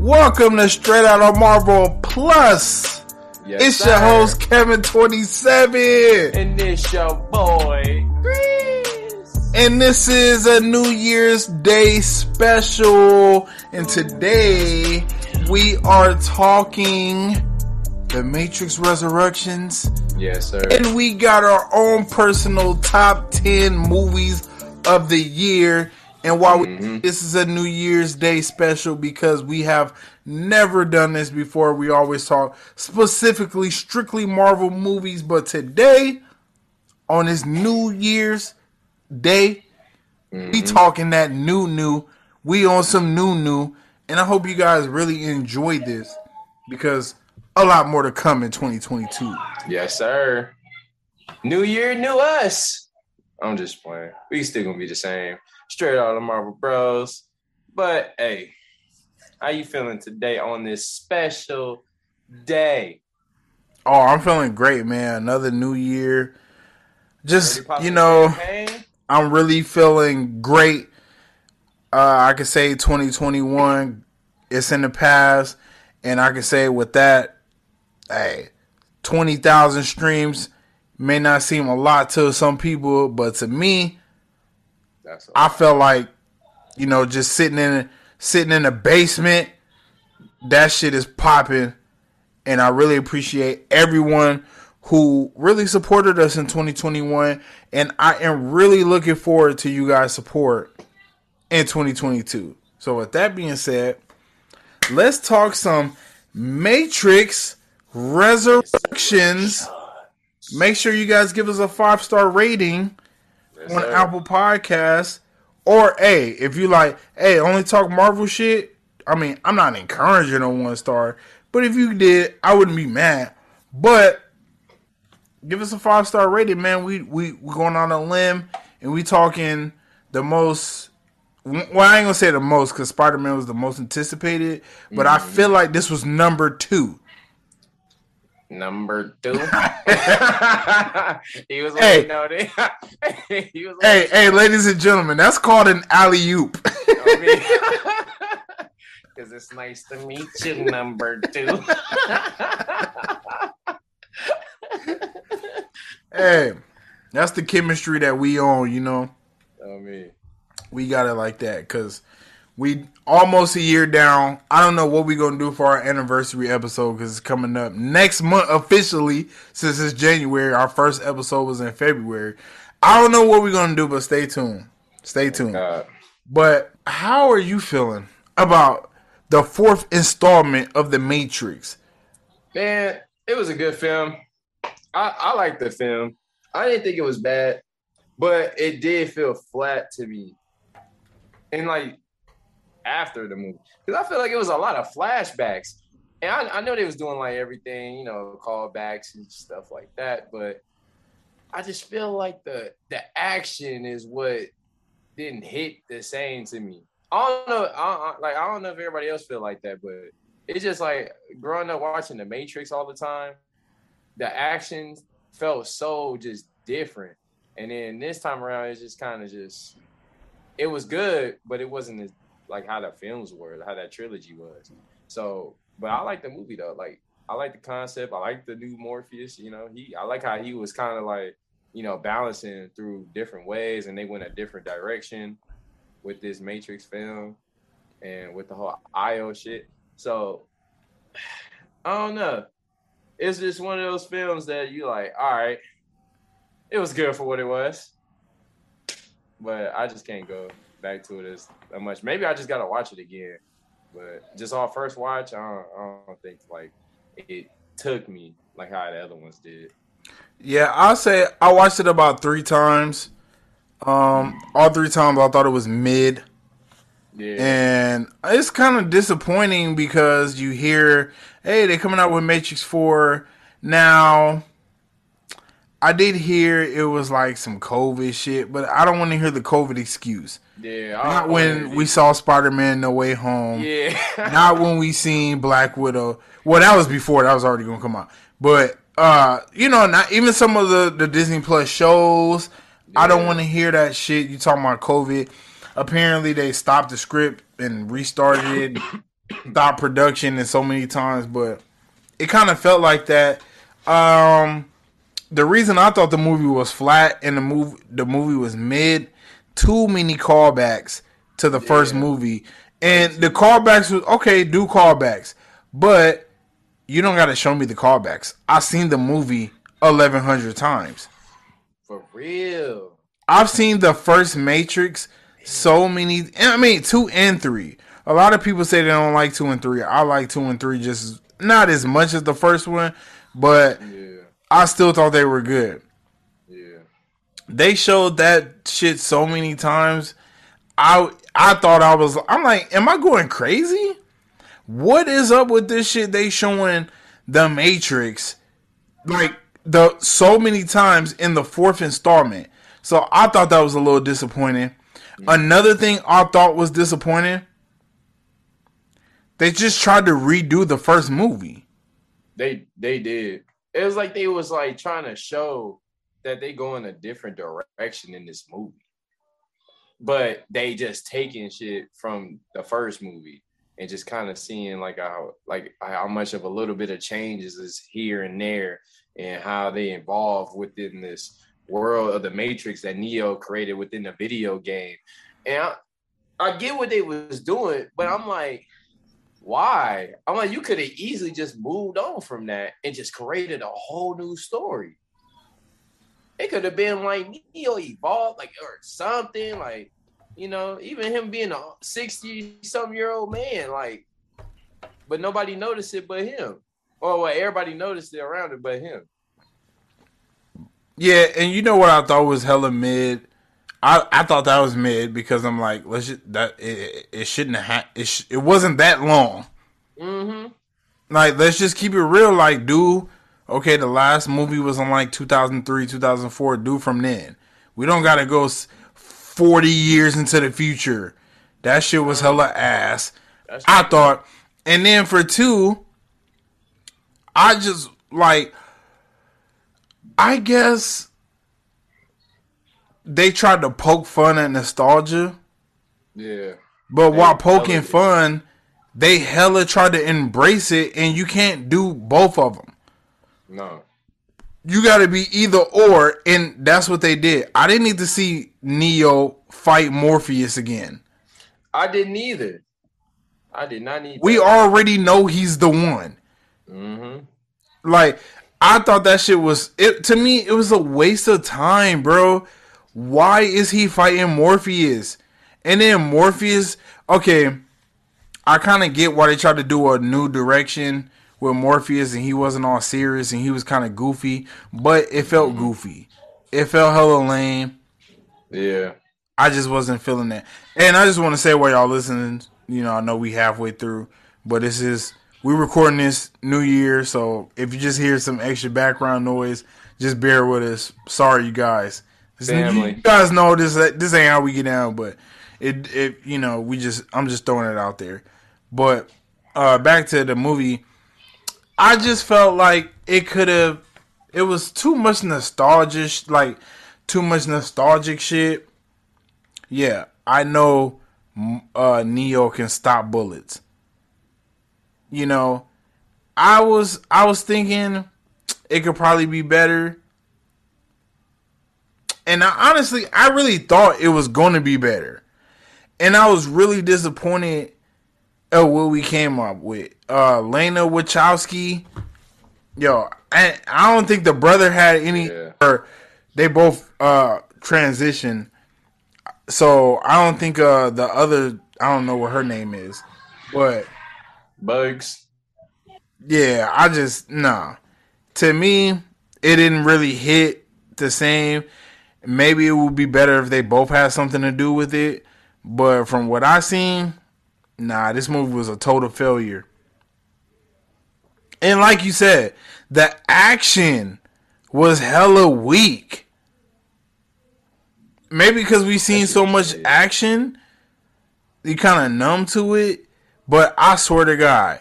Welcome to Straight Out of Marvel Plus. Yes, it's sir. your host Kevin Twenty Seven, And this your boy, Chris. and this is a New Year's Day special. And today we are talking the Matrix Resurrections, Yes, sir. and we got our own personal top ten movies of the year. And while we, mm-hmm. this is a New Year's Day special because we have never done this before, we always talk specifically strictly Marvel movies. But today, on this New Year's Day, we mm-hmm. talking that new new. We on some new new, and I hope you guys really enjoyed this because a lot more to come in 2022. yes, sir. New year, new us. I'm just playing. We still gonna be the same. Straight out of Marvel Bros. But hey, how you feeling today on this special day? Oh, I'm feeling great, man. Another new year. Just Ready to pop you know? I'm really feeling great. Uh, I can say 2021, it's in the past, and I can say with that, hey, 20,000 streams may not seem a lot to some people, but to me, That's. I felt like, you know, just sitting in sitting in the basement, that shit is popping, and I really appreciate everyone who really supported us in 2021, and I am really looking forward to you guys' support in 2022. So with that being said, let's talk some Matrix Resurrections. Make sure you guys give us a five star rating Yes, on sir. Apple Podcasts. Or hey, if you like, hey, only talk Marvel shit. I mean, I'm not encouraging a one star, but if you did, I wouldn't be mad. But give us a five star rating, man. We we we going on a limb and we talking the most. Well, I ain't gonna say the most because Spider Man was the most anticipated, but I mm-hmm. feel like this was number two. Number two. he was Hey. waiting on it. he was Hey, hey, ladies and gentlemen, that's called an alley oop. Because it's nice to meet you, number two. hey, that's the chemistry that we own. You know. I mean, we got it like that because we almost a year down. I don't know what we're gonna do for our anniversary episode because it's coming up next month officially. Since it's January, our first episode was in February. I don't know what we're gonna do, but stay tuned. Stay tuned. God. But how are you feeling about the fourth installment of The Matrix? man, it was a good film. I, I liked the film. I didn't think it was bad, but it did feel flat to me. And like after the movie, because I feel like it was a lot of flashbacks. And I, I know they was doing like everything, you know, callbacks and stuff like that, but I just feel like the the action is what didn't hit the same to me. I don't know, I, I, like I don't know if everybody else feel like that, but it's just like growing up watching The Matrix all the time. The action felt so just different, and then this time around, it's just kind of just it was good, but it wasn't as like how the films were, how that trilogy was. So, but I like the movie though. Like I like the concept. I like the new Morpheus. You know, he I like how he was kind of like you know balancing through different ways, and they went a different direction with this Matrix film and with the whole IO shit. So I don't know. It's just one of those films that you like, all right, it was good for what it was. But I just can't go back to it as much. Maybe I just gotta watch it again. But just on first watch, I don't, I don't think like it took me like how the other ones did. Yeah, I'll say I watched it about three times. Um, all three times I thought it was mid. Yeah. And it's kind of disappointing because you hear, hey, they're coming out with Matrix 4. Now, I did hear it was like some COVID shit, but I don't want to hear the COVID excuse. Yeah, not when we saw Spider Man No Way Home. Yeah, not when we seen Black Widow. Well, that was before that was already gonna come out. But uh, you know, not even some of the the Disney Plus shows. Yeah. I don't want to hear that shit. You talking about COVID? Apparently, they stopped the script and restarted it, stopped production, and so many times. But it kind of felt like that. Um, the reason I thought the movie was flat and the movie the movie was mid, too many callbacks to the yeah. first movie, and the callbacks was okay. Do callbacks, but you don't got to show me the callbacks. I've seen the movie eleven hundred times. For real. I've seen the first Matrix so many. I mean, two and three. A lot of people say they don't like two and three. I like two and three just not as much as the first one, but yeah. I still thought they were good. Yeah. They showed that shit so many times. I I thought I was. I'm like, am I going crazy? What is up with this shit? They showing the Matrix like the so many times in the fourth installment. So I thought that was a little disappointing. Another thing I thought was disappointing. They just tried to redo the first movie. They they did. It was like they was like trying to show that they go in a different direction in this movie. But they just taking shit from the first movie and just kind of seeing like how like how much of a little bit of changes is here and there and how they evolve within this world of the matrix that neo created within the video game and I, I get what they was doing but i'm like why i'm like you could have easily just moved on from that and just created a whole new story it could have been like neo evolved like or something like you know, even him being a 60 some year old man, like, but nobody noticed it but him. Or well, everybody noticed it around it but him. Yeah, and you know what I thought was hella mid. I, I thought that was mid because I'm like, let's just, that it, it shouldn't have it, sh- it wasn't that long. Mm-hmm. Like, let's just keep it real. Like, dude, okay. The last movie was in like 2003, 2004. Do from then. We don't gotta go 40 years into the future. That shit was hella ass. I thought. And then for two, I just like I guess they tried to poke fun at nostalgia. Yeah. But while poking fun, they hella tried to embrace it and you can't do both of them. No you got to be either or, and that's what they did. I didn't need to see Neo fight Morpheus again. I didn't either. I did not need. We that. already know he's the one. Mm-hmm. Like I thought that shit was it to me. It was a waste of time, bro. Why is he fighting Morpheus? And then Morpheus, okay, I kind of get why they tried to do a new direction with Morpheus and he wasn't all serious and he was kind of goofy, but it felt mm-hmm. goofy. It felt hella lame. Yeah. I just wasn't feeling that. And I just want to say while y'all listening, you know, I know we halfway through, but this is we recording this New Year, so if you just hear some extra background noise, just bear with us. Sorry, you guys. Family. You guys know this. This ain't how we get down, but it, it, you know, we just. I'm just throwing it out there. But uh back to the movie. I just felt like it could have. It was too much nostalgic, like too much nostalgic shit. Yeah, I know. Uh, Neo can stop bullets. You know, I was I was thinking it could probably be better. And I, honestly, I really thought it was going to be better. And I was really disappointed Oh, what we came up with. Uh Lana Wachowski. Yo, I, I don't think the brother had any yeah. or they both uh transition. So I don't think uh the other I don't know what her name is. But Bugs. Yeah, I just nah. To me, it didn't really hit the same. Maybe it would be better if they both had something to do with it. But from what I seen, nah, this movie was a total failure. And like you said, the action was hella weak. Maybe because we seen so much action, you kind of numb to it. But I swear to God,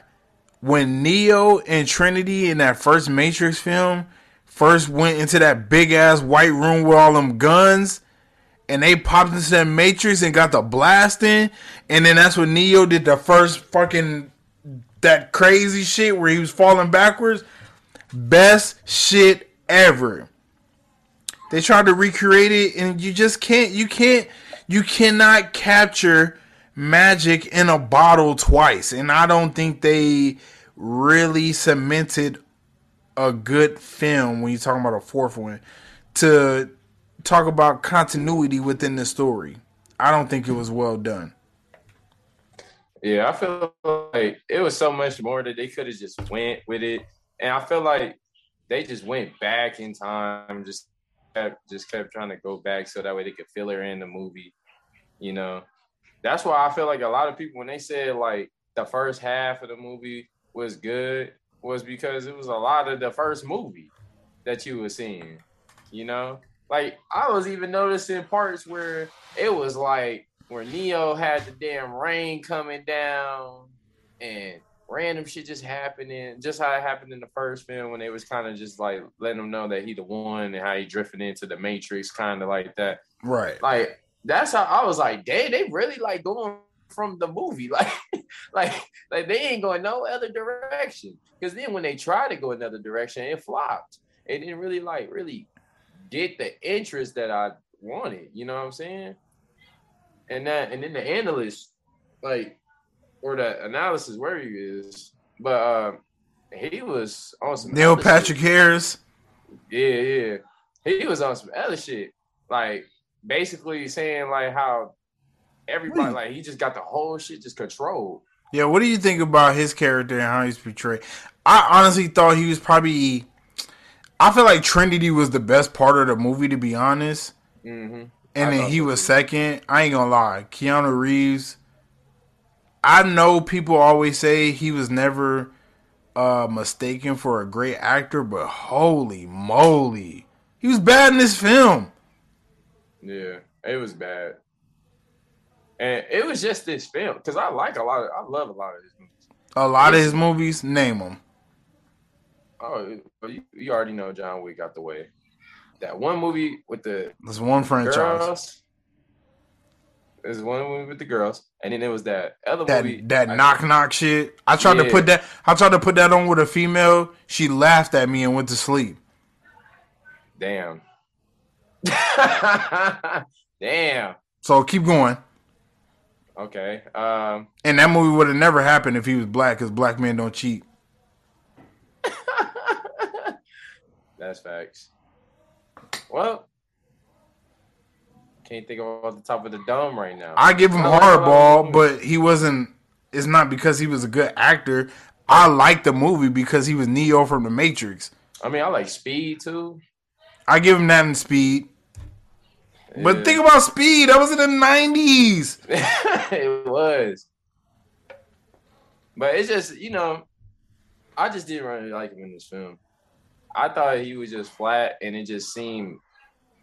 when Neo and Trinity in that first Matrix film first went into that big ass white room with all them guns, and they popped into that Matrix and got the blasting, and then that's when Neo did the first fucking that crazy shit where he was falling backwards. Best shit ever. They tried to recreate it, and you just can't. You can't. You cannot capture magic in a bottle twice, and I don't think they really cemented a good film when you're talking about a fourth one to talk about continuity within the story. I don't think it was well done. Yeah, I feel like it was so much more that they could have just went with it, and I feel like they just went back in time, just kept just kept trying to go back so that way they could fill her in the movie. You know, that's why I feel like a lot of people when they said like the first half of the movie was good was because it was a lot of the first movie that you were seeing. You know, like I was even noticing parts where it was like where Neo had the damn rain coming down and random shit just happening, just how it happened in the first film when they was kind of just like letting him know that he the one and how he drifting into the Matrix, kind of like that. Right. Like that's how I was like, damn, they really like going from the movie, like, like, like they ain't going no other direction. Because then when they tried to go another direction, it flopped. It didn't really like really get the interest that I wanted. You know what I'm saying? And that, and then the analyst, like or the analysis where he is, but uh, he was on some Neil Patrick shit. Harris. Yeah, yeah, he was on some other shit, like basically saying like how everybody like he just got the whole shit just controlled. Yeah, what do you think about his character and how he's portrayed? I honestly thought he was probably. I feel like Trinity was the best part of the movie, to be honest. Mm-hmm. And I then he was second. I ain't gonna lie, Keanu Reeves I know people always say he was never uh, mistaken for a great actor, but holy moly, he was bad in this film. Yeah, it was bad, and it was just this film because I like a lot. Of, I love a lot of his movies. A lot it's, of his movies, name them. Oh, you, you, already know John Wick got the way. That one movie with the there's one franchise. Girls, there's one movie with the girls, and then there was that other that, movie. That I, knock knock shit. I tried yeah. to put that. I tried to put that on with a female. She laughed at me and went to sleep. Damn. Damn. So keep going. Okay. Um. And that movie would have never happened if he was black, because black men don't cheat. That's facts. Well, can't think of off the top of the dome right now. I give him hardball, but he wasn't. It's not because he was a good actor. I like the movie because he was Neo from the Matrix. I mean, I like Speed too. I give him that in Speed. Yeah. But think about Speed. That was in the nineties. it was. But it's just you know, I just didn't really like him in this film. I thought he was just flat, and it just seemed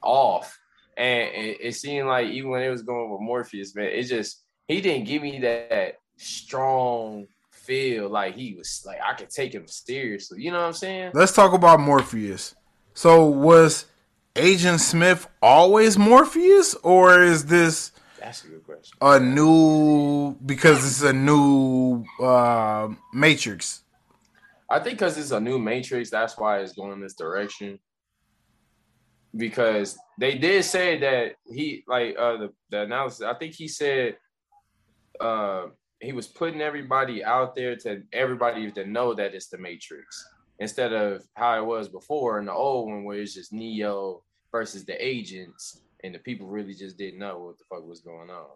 off. And it, it seemed like even when it was going with Morpheus, man, it just he didn't give me that strong feel like he was like I could take him seriously. You know what I'm saying? Let's talk about Morpheus. So was Agent Smith always Morpheus, or is this that's a good question. A new because it's a new uh, Matrix. I think because it's a new Matrix, that's why it's going this direction because they did say that he like uh the, the analysis i think he said uh he was putting everybody out there to everybody to know that it's the matrix instead of how it was before in the old one where it's just neo versus the agents and the people really just didn't know what the fuck was going on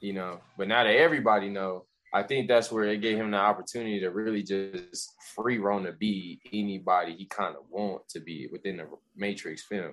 you know but now that everybody know i think that's where it gave him the opportunity to really just free roam to be anybody he kind of want to be within the matrix film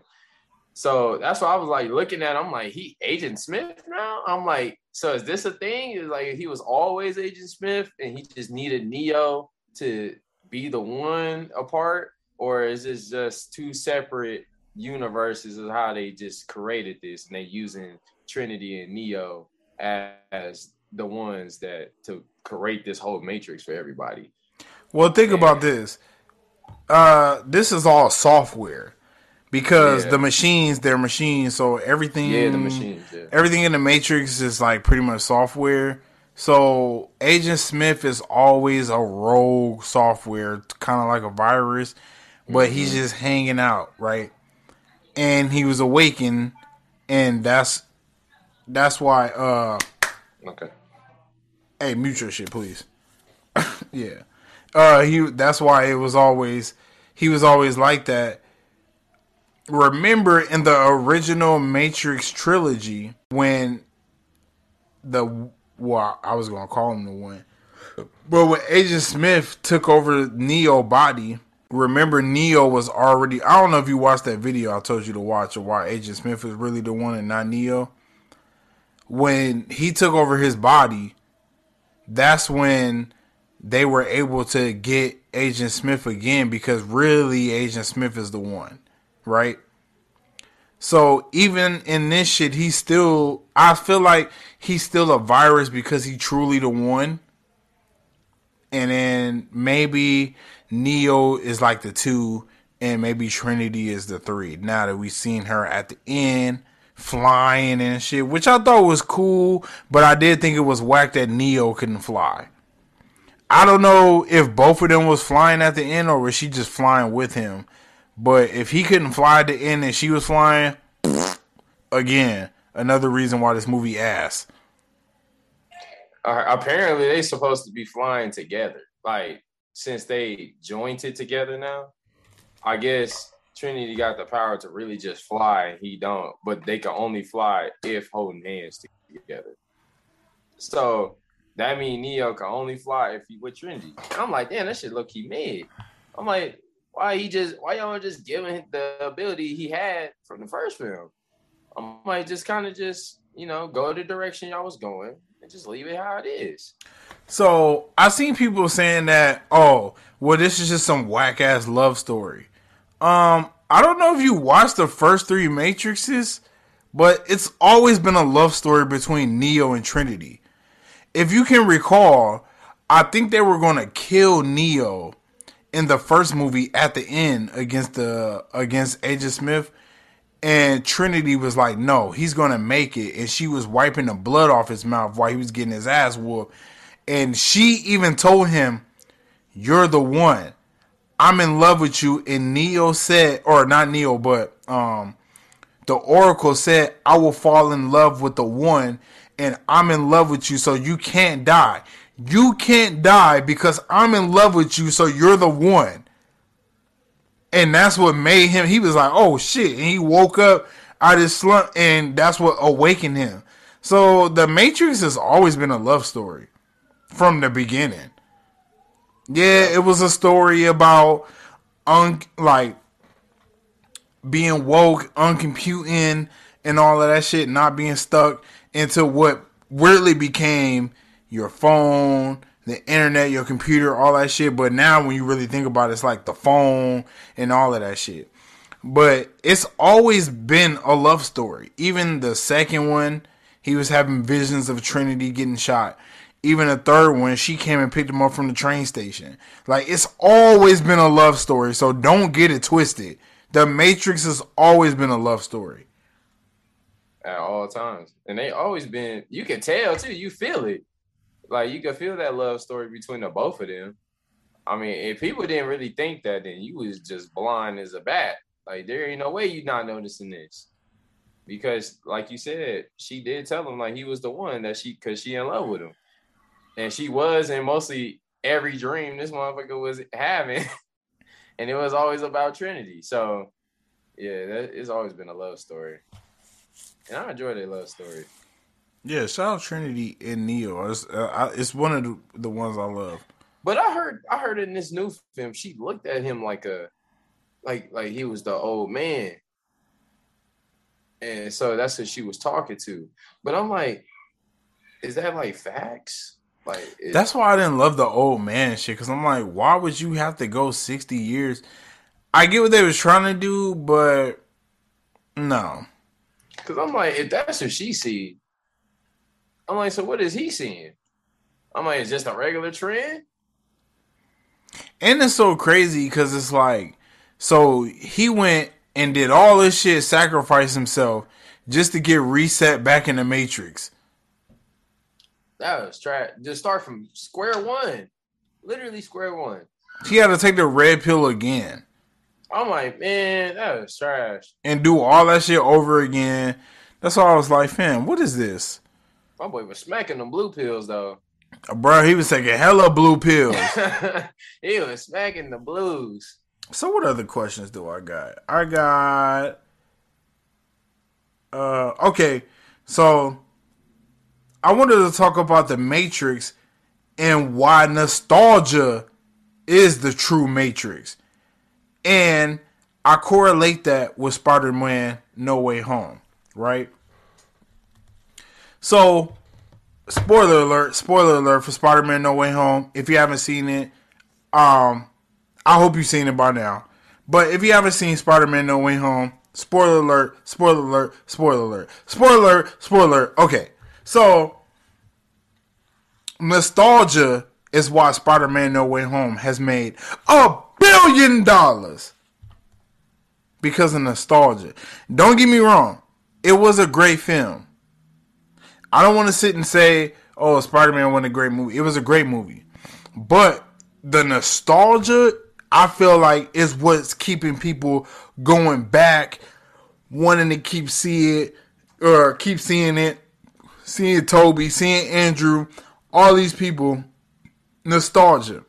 So that's why I was like looking at. Him, I'm like, he Agent Smith now. I'm like, so is this a thing? Is like he was always Agent Smith, and he just needed Neo to be the one apart, or is this just two separate universes of how they just created this, and they using Trinity and Neo as the ones that to create this whole matrix for everybody. Well, think and, about this. Uh, this is all software because yeah. the machines, they're machines. So everything, yeah, the machines, yeah. everything in the matrix is like pretty much software. So Agent Smith is always a rogue software, kind of like a virus, but mm-hmm. he's just hanging out, right? And he was awakened, and that's that's why. uh Okay. Hey, mute your shit, please. yeah. Uh, he. That's why it was always. He was always like that. Remember in the original Matrix trilogy when the well, I was gonna call him the one, but when Agent Smith took over Neo body, remember Neo was already. I don't know if you watched that video I told you to watch or why Agent Smith is really the one and not Neo. When he took over his body, that's when they were able to get Agent Smith again because really Agent Smith is the one, right? So even in this shit, he's still. I feel like he's still a virus because he truly the one. And then maybe Neo is like the two, and maybe Trinity is the three. Now that we've seen her at the end flying and shit, which I thought was cool, but I did think it was whack that Neo couldn't fly. I don't know if both of them was flying at the end or was she just flying with him. But if he couldn't fly at the end and she was flying, again, another reason why this movie ass. Uh, apparently, they supposed to be flying together. Like since they joined it together now, I guess Trinity got the power to really just fly. He don't, but they can only fly if holding hands together. So that means Neo can only fly if he with Trinity. I'm like, damn, that shit look he made. I'm like, why he just why y'all just giving the ability he had from the first film? I might just kind of just you know go the direction y'all was going and just leave it how it is. So I've seen people saying that, oh, well, this is just some whack ass love story. Um, I don't know if you watched the first three Matrixes, but it's always been a love story between Neo and Trinity. If you can recall, I think they were going to kill Neo in the first movie at the end against the against Agent Smith. And Trinity was like, no, he's gonna make it. And she was wiping the blood off his mouth while he was getting his ass whooped. And she even told him, You're the one. I'm in love with you. And Neo said, or not Neo, but um the Oracle said, I will fall in love with the one, and I'm in love with you, so you can't die. You can't die because I'm in love with you, so you're the one. And that's what made him, he was like, oh shit. And he woke up out of his slump, and that's what awakened him. So the Matrix has always been a love story from the beginning. Yeah, it was a story about un like being woke, uncomputing, and all of that shit, not being stuck into what weirdly became your phone, the internet, your computer, all that shit. But now when you really think about it, it's like the phone and all of that shit. But it's always been a love story. Even the second one, he was having visions of Trinity getting shot. Even the third one, she came and picked him up from the train station. Like it's always been a love story. So don't get it twisted. The Matrix has always been a love story. At all times. And they always been you can tell too, you feel it like you can feel that love story between the both of them. I mean, if people didn't really think that, then you was just blind as a bat. Like there ain't no way you not noticing this, because like you said, she did tell him like he was the one that she, cause she in love with him, and she was in mostly every dream this motherfucker was having, and it was always about Trinity. So yeah, that, it's always been a love story, and I enjoy that love story. Yeah, shout out Trinity and Neo. It's, uh, it's one of the, the ones I love. But I heard I heard in this new film, she looked at him like a like like he was the old man. and so that's who she was talking to. But I'm like, is that like facts? Like that's why I didn't love the old man shit. Because I'm like, why would you have to go 60 years? I get what they was trying to do, but no. Because I'm like, if that's what she see, I'm like, so what is he seeing? I'm like, it's just a regular trend. And it's so crazy because it's like, so he went and did all this shit, sacrifice himself just to get reset back in the Matrix. That was trash. Just start from square one, literally square one. He had to take the red pill again. I'm like, man, that was trash. And do all that shit over again. That's why I was like, fam, what is this? My boy was smacking them blue pills though. Bro, he was taking hella blue pills. he was smacking the blues. So what other questions do I got? I got uh okay. So I wanted to talk about the Matrix and why nostalgia is the true Matrix. And I correlate that with Spider Man No Way Home, right? So, spoiler alert, spoiler alert for Spider Man No Way Home. If you haven't seen it, um, I hope you've seen it by now. But if you haven't seen Spider Man No Way Home, spoiler alert, spoiler alert, spoiler alert, spoiler alert, spoiler alert. Okay, so nostalgia is why Spider Man No Way Home has made a billion dollars because of nostalgia. Don't get me wrong, it was a great film. I don't want to sit and say, "Oh, Spider Man wasn't a great movie." It was a great movie, but the nostalgia I feel like is what's keeping people going back, wanting to keep see it or keep seeing it, seeing Tobey, seeing Andrew, all these people. Nostalgia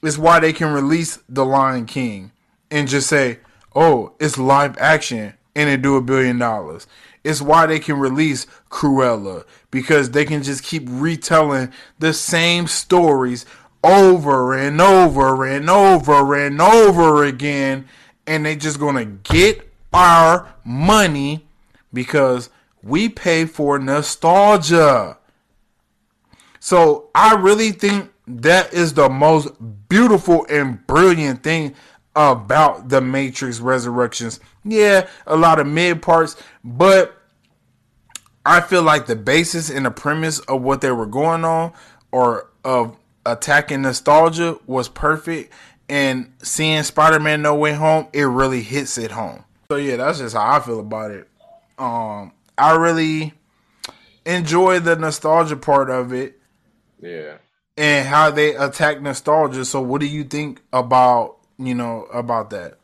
is why they can release The Lion King and just say, "Oh, it's live action," and it do a billion dollars. It's why they can release Cruella because they can just keep retelling the same stories over and over and over and over again and they just gonna get our money because we pay for nostalgia. So i really think that is the most beautiful and brilliant thing about the matrix resurrections yeah a lot of mid parts but i feel like the basis and the premise of what they were going on or of attacking nostalgia was perfect, and seeing Spider-Man No Way Home, it really hits it home. So yeah, that's just how I feel about it. Um, I really enjoy the nostalgia part of it. Yeah. And how they attack nostalgia. So what do you think about, you know, about that?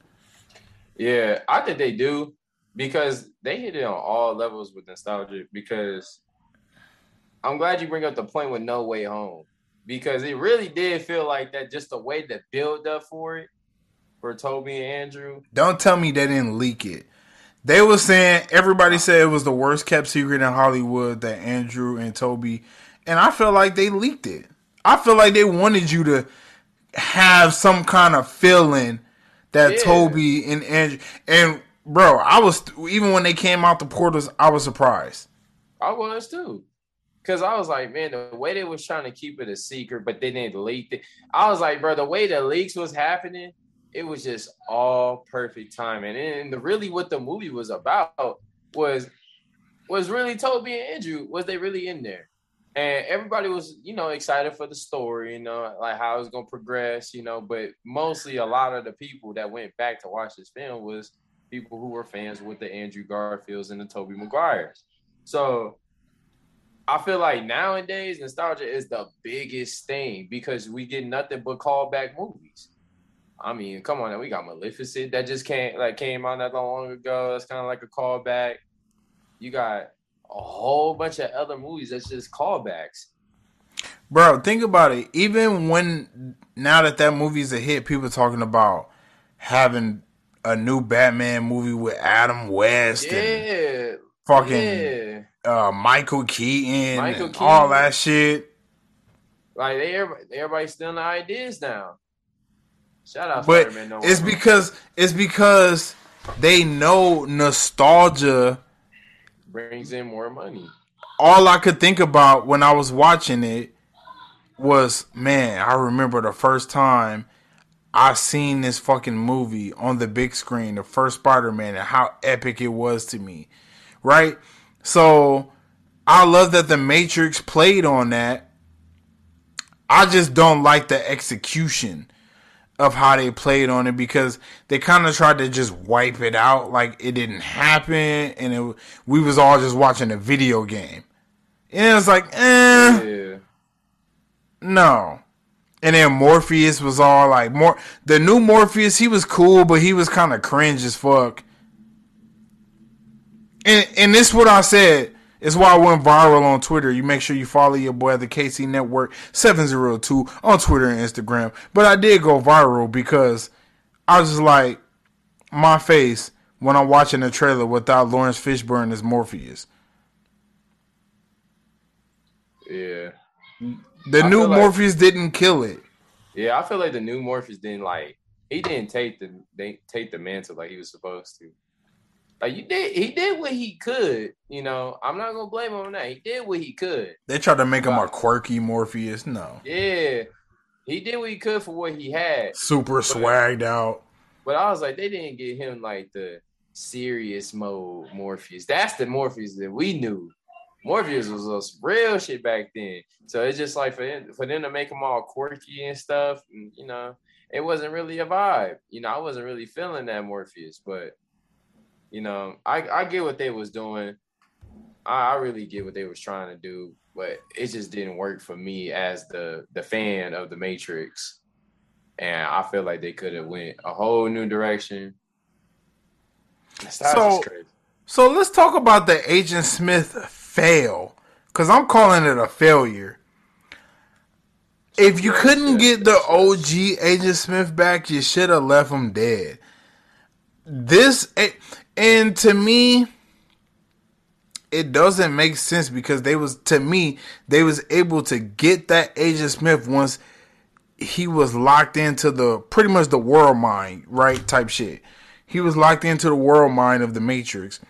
Yeah, I think they do because they hit it on all levels with nostalgia because I'm glad you bring up the point with No Way Home because it really did feel like that. Just the way the build up for it for Tobey and Andrew. Don't tell me they didn't leak it. They were saying everybody said it was the worst kept secret in Hollywood that Andrew and Tobey, and I feel like they leaked it. I feel like they wanted you to have some kind of feeling that yeah. Tobey and Andrew and bro, I was even when they came out the portals, I was surprised. I was too. Cause I was like, man, the way they was trying to keep it a secret, but they didn't leak it. I was like, bro, the way the leaks was happening, it was just all perfect timing. And the, really what the movie was about was was really Tobey and Andrew. Was they really in there? And everybody was, you know, excited for the story, you know, like how it was gonna progress, you know. But mostly a lot of the people that went back to watch this film was people who were fans with the Andrew Garfields and the Tobey Maguires. So I feel like nowadays nostalgia is the biggest thing because we get nothing but callback movies. I mean, come on, now we got Maleficent that just came like came out not that long ago. That's kind of like a callback. You got a whole bunch of other movies that's just callbacks. Bro, think about it. Even when now that that movie's a hit, people talking about having a new Batman movie with Adam West yeah, and fucking yeah uh, Michael Keaton, Michael Keaton, all that shit. Like they, everybody, everybody's stealing the ideas now. Shout out, but no it's because it's because they know nostalgia brings in more money. All I could think about when I was watching it was, man, I remember the first time I seen this fucking movie on the big screen, the first Spider Man, and how epic it was to me. Right? So I love that the Matrix played on that. I just don't like the execution of how they played on it because they kind of tried to just wipe it out like it didn't happen and it we was all just watching a video game. And it was like, eh, yeah. no. And then Morpheus was all like more the new Morpheus, he was cool, but he was kind of cringe as fuck. And and this what I said. It's why I went viral on Twitter. You make sure you follow your boy at the KC Network 702 on Twitter and Instagram. But I did go viral because I was just like my face when I'm watching the trailer without Laurence Fishburne as Morpheus. Yeah. The I new Morpheus like, didn't kill it. Yeah, I feel like the new Morpheus didn't like he didn't take the they take the mantle like he was supposed to. Like you did, he did what he could. You know, I'm not gonna blame him on that. He did what he could. They tried to make him a quirky Morpheus. No. Yeah, he did what he could for what he had. Super but, swagged out. But I was like, they didn't get him like the serious mode Morpheus. That's the Morpheus that we knew. Morpheus was a real shit back then. So it's just like for them, for them to make them all quirky and stuff, and, you know, it wasn't really a vibe. You know, I wasn't really feeling that Morpheus, but you know, I, I get what they was doing. I, I really get what they was trying to do, but it just didn't work for me as the the fan of the Matrix. And I feel like they could have went a whole new direction. So, so let's talk about the Agent Smith fail because I'm calling it a failure. If you couldn't get the OG Agent Smith back, you should have left him dead. This eh, and to me, it doesn't make sense because they was to me they was able to get that Agent Smith once he was locked into the pretty much the world mind right type shit. He was locked into the world mind of the Matrix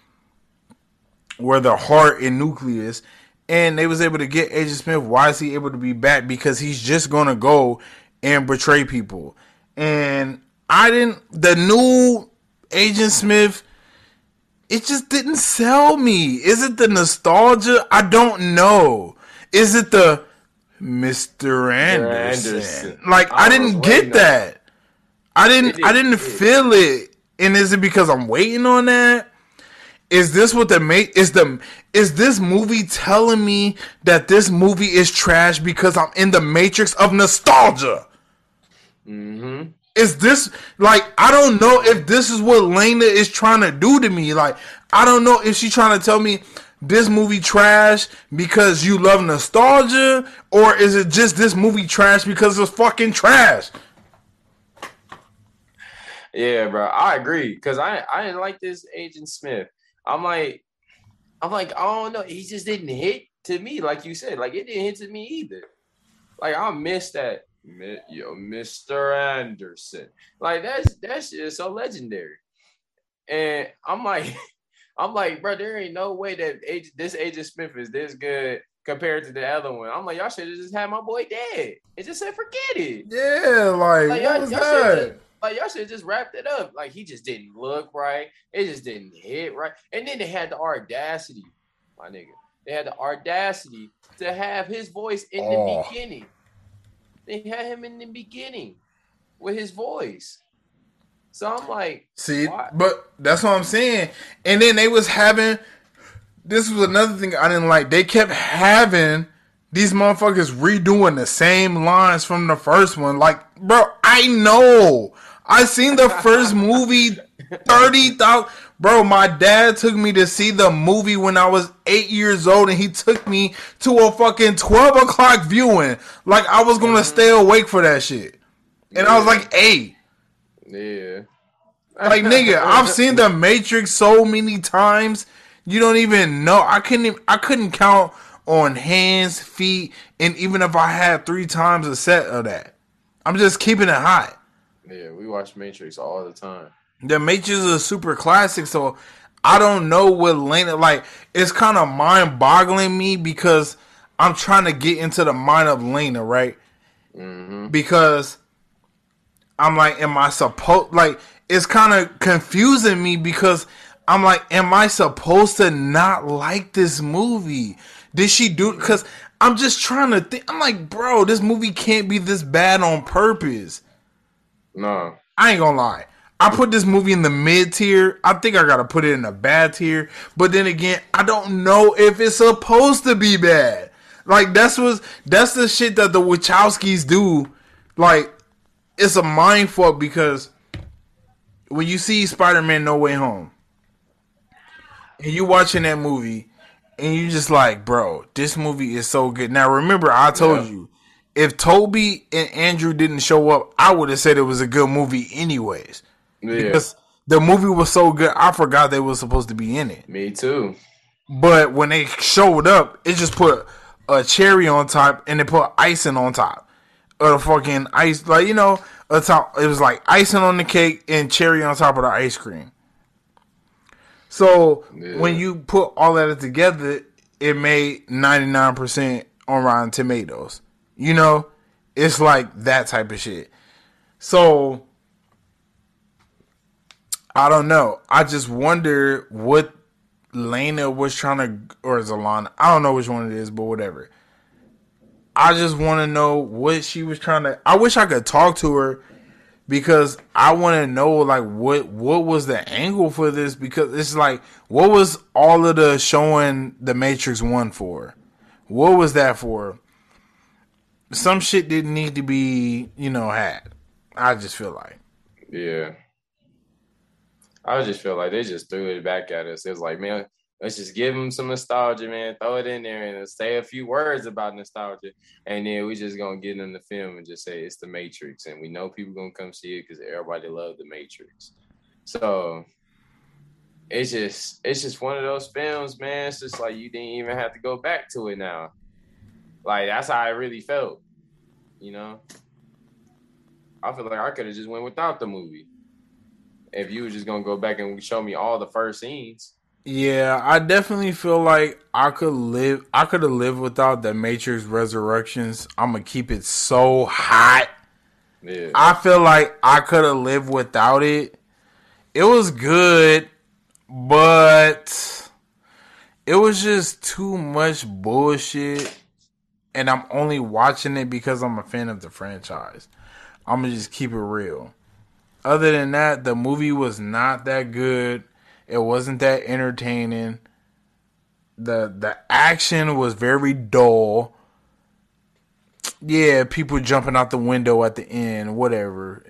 where the heart and nucleus and they was able to get Agent Smith. Why is he able to be back? Because he's just gonna go and betray people. And I didn't the new Agent Smith it just didn't sell me. Is it the nostalgia? I don't know. Is it the Mr. Anderson? Anderson. Like I, I didn't get that. I didn't I didn't feel it. And is it because I'm waiting on that? Is this what the make is the is this movie telling me that this movie is trash because I'm in the matrix of nostalgia? Mm-hmm. Is this like I don't know if this is what Lena is trying to do to me? Like I don't know if she's trying to tell me this movie trash because you love nostalgia, or is it just this movie trash because it's fucking trash? Yeah, bro, I agree because I I didn't like this Agent Smith. I'm like, I'm like, I don't know. He just didn't hit to me, like you said. Like it didn't hit to me either. Like I missed that, yo, Mr. Anderson. Like that's that's just so legendary. And I'm like, I'm like, bro, there ain't no way that age, this Agent Smith is this good compared to the other one. I'm like, y'all should have just had my boy dead. It just said forget it. Yeah, like, like what was that? Like y'all should just wrapped it up. Like he just didn't look right. It just didn't hit right. And then they had the audacity, my nigga. They had the audacity to have his voice in oh. the beginning. They had him in the beginning with his voice. So I'm like, see, why? but that's what I'm saying. And then they was having. This was another thing I didn't like. They kept having these motherfuckers redoing the same lines from the first one. Like, bro, I know. I seen the first movie thirty thousand. Bro, my dad took me to see the movie when I was eight years old, and he took me to a fucking twelve o'clock viewing. Like I was gonna mm-hmm. stay awake for that shit, and yeah. I was like eight. Yeah. Like nigga, I've seen the Matrix so many times. You don't even know. I couldn't. Even, I couldn't count on hands, feet, and even if I had three times a set of that, I'm just keeping it hot. Yeah, we watch Matrix all the time. The Matrix is a super classic, so I don't know what Lena like. It's kind of mind boggling me because I'm trying to get into the mind of Lena, right? Mm-hmm. Because I'm like, am I supposed like? It's kind of confusing me because I'm like, am I supposed to not like this movie? Did she do? Because I'm just trying to think. I'm like, bro, this movie can't be this bad on purpose. No, I ain't gonna lie. I put this movie in the mid tier. I think I gotta put it in the bad tier. But then again, I don't know if it's supposed to be bad. Like that's what that's the shit that the Wachowskis do. Like it's a mind fuck because when you see Spider Man No Way Home and you watching that movie and you just like, bro, this movie is so good. Now remember, I told yeah. you if Tobey and Andrew didn't show up, I would have said it was a good movie anyways. Yeah. Because the movie was so good, I forgot they were supposed to be in it. Me too. But when they showed up, it just put a cherry on top and they put icing on top of the fucking ice. Like you know, a top. It was like icing on the cake and cherry on top of the ice cream. So yeah. when you put all that together, it made ninety nine percent on Rotten Tomatoes. You know, it's like that type of shit. So I don't know. I just wonder what Lena was trying to, or Zalana. I don't know which one it is, but whatever. I just want to know what she was trying to. I wish I could talk to her because I want to know like what what was the angle for this because it's like what was all of the showing the Matrix one for? What was that for? Some shit didn't need to be you know had. I just feel like. Yeah. I just feel like they just threw it back at us. It was like, man, let's just give them some nostalgia, man. Throw it in there and say a few words about nostalgia, and then we just gonna get in the film and just say it's the Matrix, and we know people gonna come see it because everybody loved the Matrix. So it's just it's just one of those films, man. It's just like you didn't even have to go back to it now. Like that's how I really felt, you know. I feel like I could have just went without the movie if you were just gonna go back and show me all the first scenes. Yeah, I definitely feel like I could live. I could have lived without the Matrix Resurrections. I'm gonna keep it so hot. Yeah. I feel like I could have lived without it. It was good, but it was just too much bullshit. And I'm only watching it because I'm a fan of the franchise. I'm gonna just keep it real other than that, the movie was not that good. It wasn't that entertaining. The the action was very dull. Yeah, people jumping out the window at the end, whatever.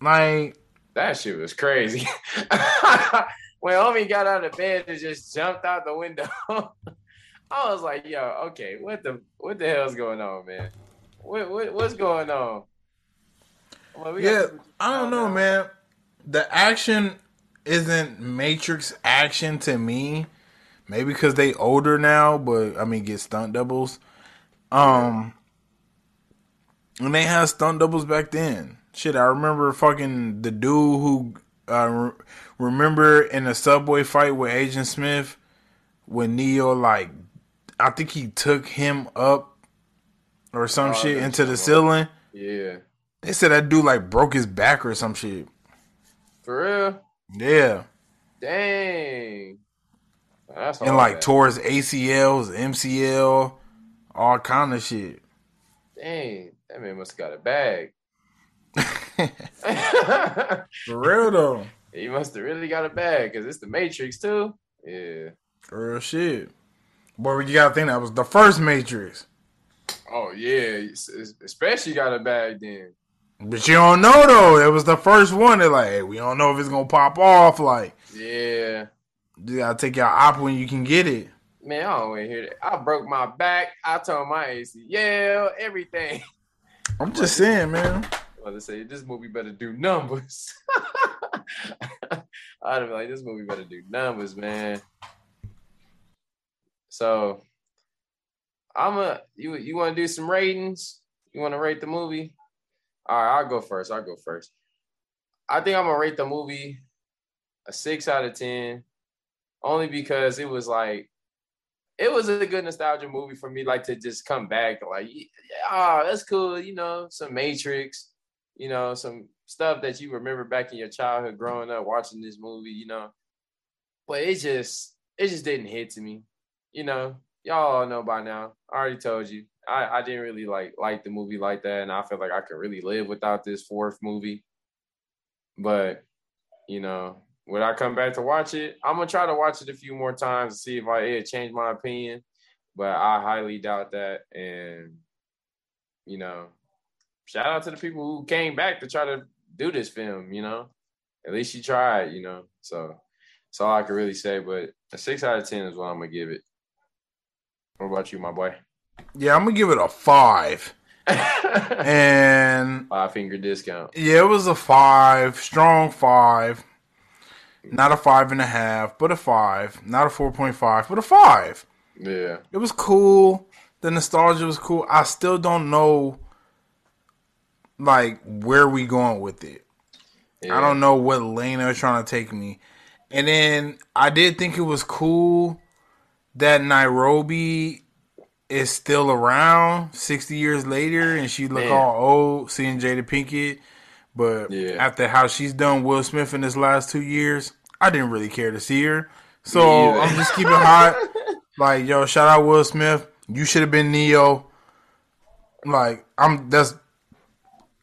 Like that shit was crazy. when homie got out of bed and just jumped out the window, I was like, "Yo, okay, what the what the hell's going on, man? What, what what's going on?" Well, yeah, I don't know, man. The action isn't Matrix action to me. Maybe because they older now, but I mean, get stunt doubles. Um, and they had stunt doubles back then. Shit, I remember fucking the dude who uh, re- remember in the subway fight with Agent Smith when Neo like I think he took him up or some oh, shit into the ceiling. Yeah. They said that dude like broke his back or some shit. For real? Yeah. Dang. That's and like bad. towards ACLs, MCL, all kind of shit. Dang, that man must have got a bag. For real though. He must have really got a bag because it's the Matrix too. Yeah. For real shit. Boy, you gotta think that was the first Matrix. Oh yeah, especially got a bag then. But you don't know though. It was the first one. They're like, hey, we don't know if it's gonna pop off. Like, yeah, you gotta take your op when you can get it. Man, I don't want to hear that. I broke my back. I tore my ACL, everything. I'm just saying, man. I was say this movie better do numbers. I'd be like, this movie better do numbers, man. So, I'm a you. You want to do some ratings? You want to rate the movie? All right, I'll go first. I'll go first. I think I'm gonna rate the movie a six out of ten. only because it was like it was a good nostalgia movie for me, like to just come back, like, yeah, oh, that's cool, you know, some Matrix, you know, some stuff that you remember back in your childhood growing up watching this movie, you know. But it just it just didn't hit to me. You know, y'all all know by now. I already told you. I, I didn't really like like the movie like that, and I feel like I could really live without this fourth movie. But you know, when I come back to watch it, I'm gonna try to watch it a few more times to see if I it change my opinion. But I highly doubt that. And you know, shout out to the people who came back to try to do this film. You know, at least she tried. You know, so that's all I can really say. But a six out of ten is what I'm gonna give it. What about you, my boy? Yeah, I'm gonna give it a five. and five finger discount. Yeah, it was a five, strong five. Not a five and a half, but a five. Not a four point five, but a five. Yeah. It was cool. The nostalgia was cool. I still don't know like where we going with it. Yeah. I don't know what lane they're trying to take me. And then I did think it was cool that Nairobi is still around 60 years later and she look Man. all old seeing Jada Pinkett. But yeah. after how she's done Will Smith in his last two years, I didn't really care to see her. So I'm just keeping hot. Like, yo, shout out Will Smith. You should have been Neo. Like, I'm that's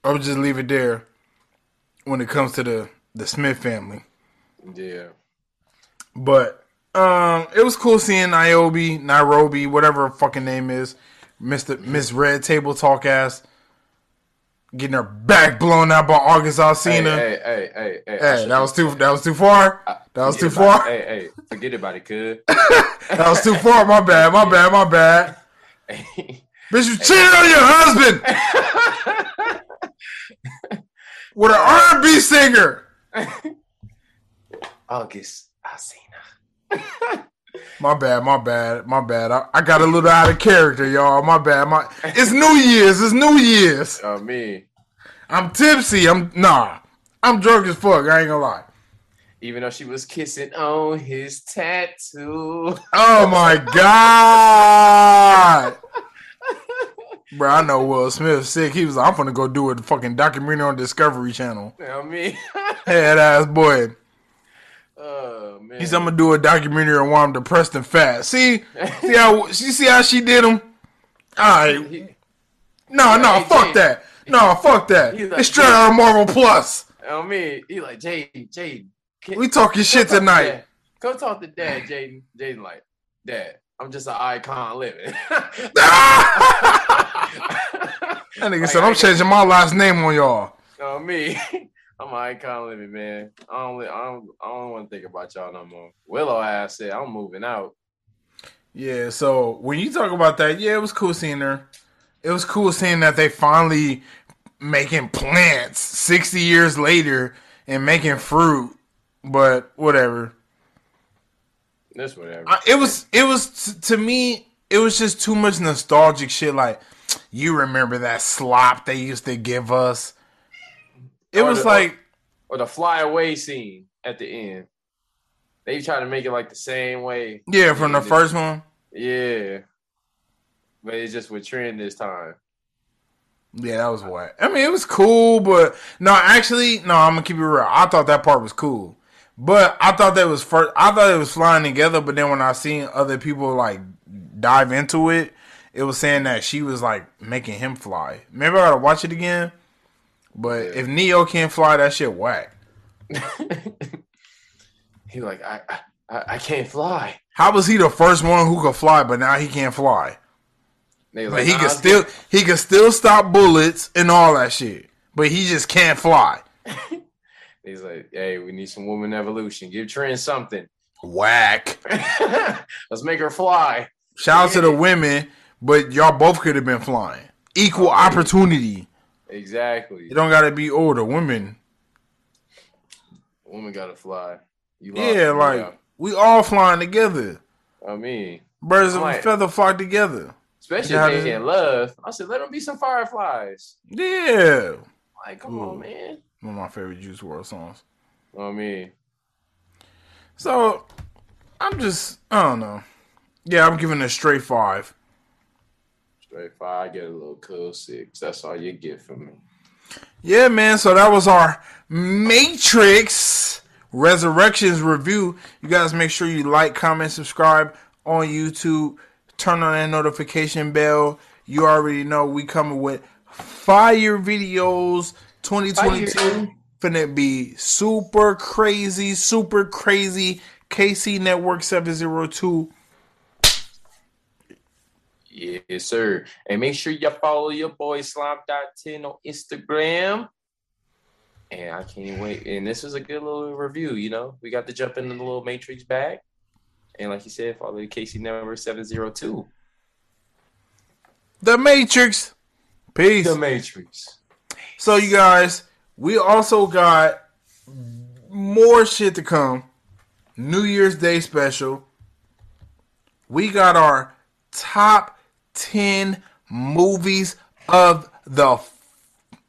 I would just leave it there when it comes to the the Smith family. Yeah. But um, it was cool seeing Niobe, Nairobi, whatever her fucking name is, Mister Miss Red Table Talk ass, getting her back blown out by August Alsina. Hey, hey, hey, hey, hey. that was too. That was too far. That was too far. It. Hey, hey, forget about it, kid. that was too far. My bad. My bad. My bad. Bitch, you cheated on your husband with an R&B singer. August Alsina. my bad, my bad, my bad. I, I, got a little out of character, y'all. My bad. My it's New Year's. It's New Year's. Oh me. I'm tipsy. I'm nah. I'm drunk as fuck. I ain't gonna lie. Even though she was kissing on his tattoo. Oh my god. Bro, I know Will Smith sick. He was like, I'm gonna go do a fucking documentary on Discovery Channel. You know me. Head ass boy. Oh man. He's I'm gonna do a documentary on why I'm depressed and fat. See, see how she see how she did him. All right. No, no, fuck that. No, fuck that. Like, it's straight out of Marvel Plus. On me, he like Jay, Jay. We talking shit tonight. Go talk to Dad, Jaden. Jaden like, Dad, I'm just an icon living. that nigga like, said, I'm changing my last name on y'all. On me. I'm an icon living, man. I don't, I don't, I don't want to think about y'all no more. Willow ass said, I'm moving out. Yeah, so when you talk about that, yeah, it was cool seeing her. It was cool seeing that they finally making plants 60 years later and making fruit, but whatever. That's whatever. I, it was, it was, to me, it was just too much nostalgic shit. Like, you remember that slop they used to give us? It was the, like or, or the fly away scene at the end. They try to make it like the same way. Yeah, from the first one. Yeah, but it's just with trend this time. Yeah, that was what. I mean, it was cool, but no, actually, no. I'm gonna keep it real. I thought that part was cool, but I thought that was first. I thought it was flying together, but then when I seen other people like dive into it, it was saying that she was like making him fly. Maybe I gotta watch it again. But yeah. if Neo can't fly, that shit whack. he like I, I I can't fly. How was he the first one who could fly, but now he can't fly? Like, he nah, can still good. he can still stop bullets and all that shit, but he just can't fly. He's like, hey, we need some woman evolution. Give Trent something. Whack. Let's make her fly. Shout out to the women, but y'all both could have been flying. Equal opportunity. Exactly. You don't gotta be older. Women. Women gotta fly. yeah, like we all flying together. I mean, birds of a feather flock together. Especially if they can love. I said, let them be some fireflies. Yeah. Like, come Ooh. on, man. One of my favorite Juice WRLD songs. I mean. So, I'm just I don't know. Yeah, I'm giving it a straight five. Straight five. I get a little cool six. That's all you get from me. Yeah, man. So that was our Matrix Resurrections review. You guys make sure you like, comment, subscribe on YouTube. Turn on that notification bell. You already know we coming with fire videos 2022. Finna be super crazy, super crazy. KC Network 702. Yes, sir. And make sure you follow your boy Slime.10 on Instagram. And I can't wait. And this was a good little review, you know. We got to jump into the little Matrix bag. And like you said, follow the KC number 702. The Matrix. Peace. The Matrix. So you guys, we also got more shit to come. New Year's Day special. We got our top 10 movies of the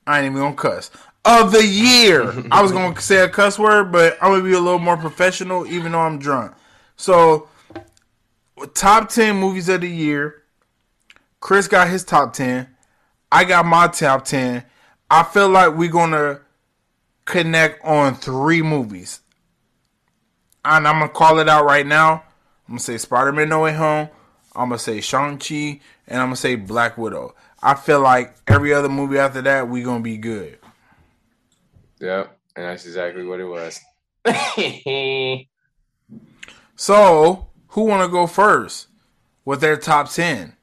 I ain't even gonna cuss. Of the year. I was gonna say a cuss word, but I'm gonna be a little more professional even though I'm drunk. So top 10 movies of the year. Chris got his top 10. I got my top 10. I feel like we're to connect on three movies. And I'm to call it out right now. I'm to say Spider Man No Way Home. I'm to say Shang-Chi. And I'm to say Black Widow. I feel like every other movie after that, we're going to be good. Yep. And that's exactly what it was. so, who want to go first with their top 10?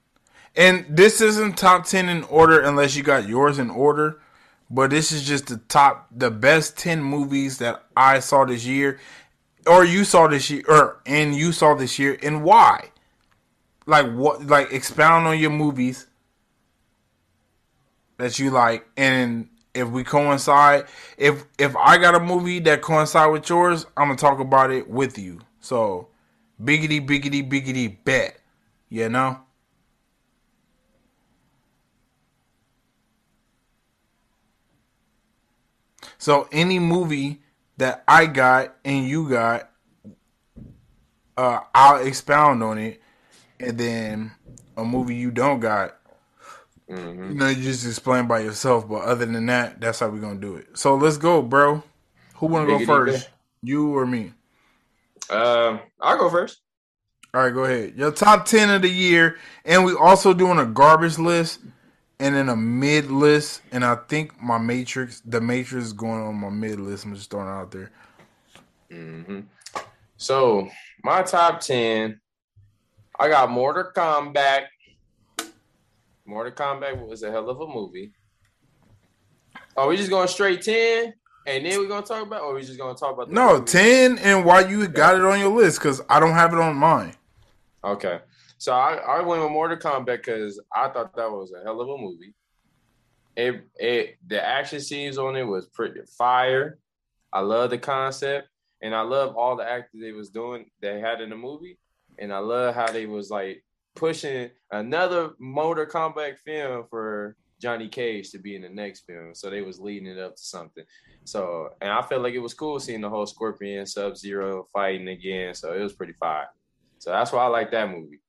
And this isn't top 10 in order unless you got yours in order. But this is just the top, the best 10 movies that I saw this year. Or you saw this year, or and you saw this year, and why? Like what? Like expound on your movies that you like, and if we coincide, if if I got a movie that coincide with yours, I'm gonna talk about it with you. So, biggity biggity biggity bet, you know. So any movie that I got and you got, uh, I'll expound on it, and then a movie you don't got, mm-hmm. you know, you just explain by yourself. But other than that, that's how we're gonna do it. So let's go, bro. Who wanna go first? You or me? Um, I'll go first. All right, go ahead. Your top ten of the year, and we also doing a garbage list and then a mid list, and I think my Matrix, the Matrix, is going on my mid list. I'm just throwing it out there. Mm-hmm. So my top ten, I got Mortal Kombat. Mortal Kombat was a hell of a movie. Are we just going straight ten, and then we're gonna talk about, or are we just gonna talk about? no, movie? ten, and why you got it on your list? Because I don't have it on mine. Okay. So I, I went with Mortal Kombat because I thought that was a hell of a movie. It it the action scenes on it was pretty fire. I love the concept and I love all the actors they was doing they had in the movie. And I love how they was like pushing another Mortal Kombat film for Johnny Cage to be in the next film. So they was leading it up to something. So and I felt like it was cool seeing the whole Scorpion Sub Zero fighting again. So it was pretty fire. So that's why I like that movie.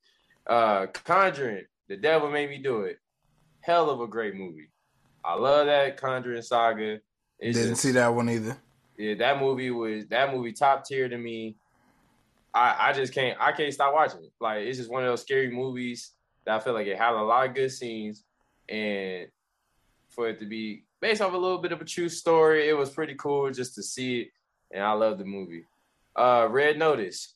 Uh, Conjuring, The Devil Made Me Do It. Hell of a great movie. I love that Conjuring saga. It's Didn't just, see that one either. Yeah, that movie was that movie top tier to me. I, I just can't I can't stop watching it. Like it's just one of those scary movies that I feel like it had a lot of good scenes, and for it to be based off a little bit of a true story, it was pretty cool just to see it, and I love the movie. Uh, Red Notice,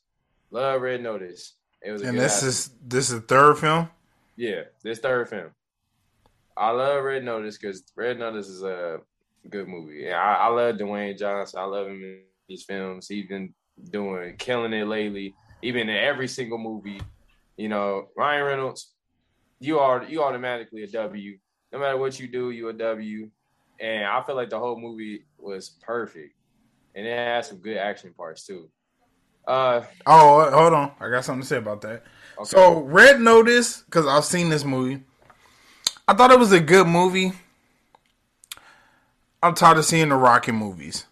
love Red Notice. It was and this is this is the third film. Yeah, this third film. I love Red Notice because Red Notice is a good movie. Yeah, I, I, love Dwayne Johnson. I love him in these films. He's been doing killing it lately. Even in every single movie, you know, Ryan Reynolds, you are you automatically a W. No matter what you do, you a W. And I feel like the whole movie was perfect, and it had some good action parts too. Uh oh, hold on. I got something to say about that. Okay. So, Red Notice, because I've seen this movie. I thought it was a good movie. I'm tired of seeing the Rocky movies.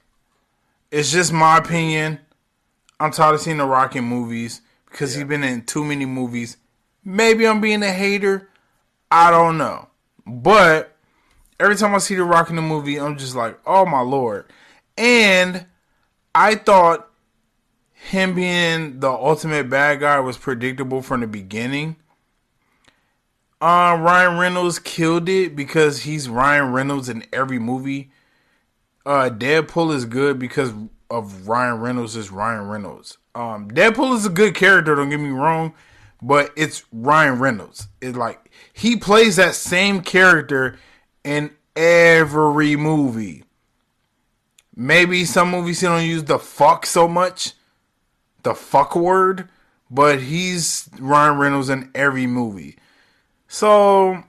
It's just my opinion. I'm tired of seeing the Rock in movies because yeah. he's been in too many movies. Maybe I'm being a hater. I don't know. But every time I see The Rock in a movie, I'm just like, oh my lord. And I thought him being the ultimate bad guy was predictable from the beginning. Uh, Ryan Reynolds killed it because he's Ryan Reynolds in every movie. Uh, Deadpool is good because of Ryan Reynolds is Ryan Reynolds. Um, Deadpool is a good character. Don't get me wrong, but it's Ryan Reynolds. It's like he plays that same character in every movie. Maybe some movies he don't use the fuck so much, the fuck word, but he's Ryan Reynolds in every movie. So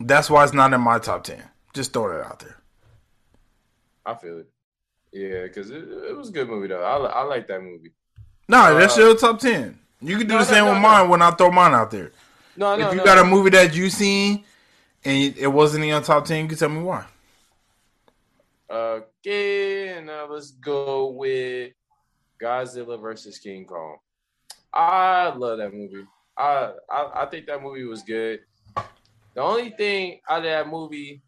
that's why it's not in my top ten. Just throw that out there. I feel it. Yeah, because it, it, was a good movie though. I, I like that movie. No, nah, uh, that's your top ten. You can do no, the same no, no, with mine when I throw mine out there. No, no. If you got a movie that you seen and it wasn't in your top ten, you can tell me why. Okay, now let's go with Godzilla versus King Kong. I love that movie. I, I I think that movie was good. The only thing out of that movie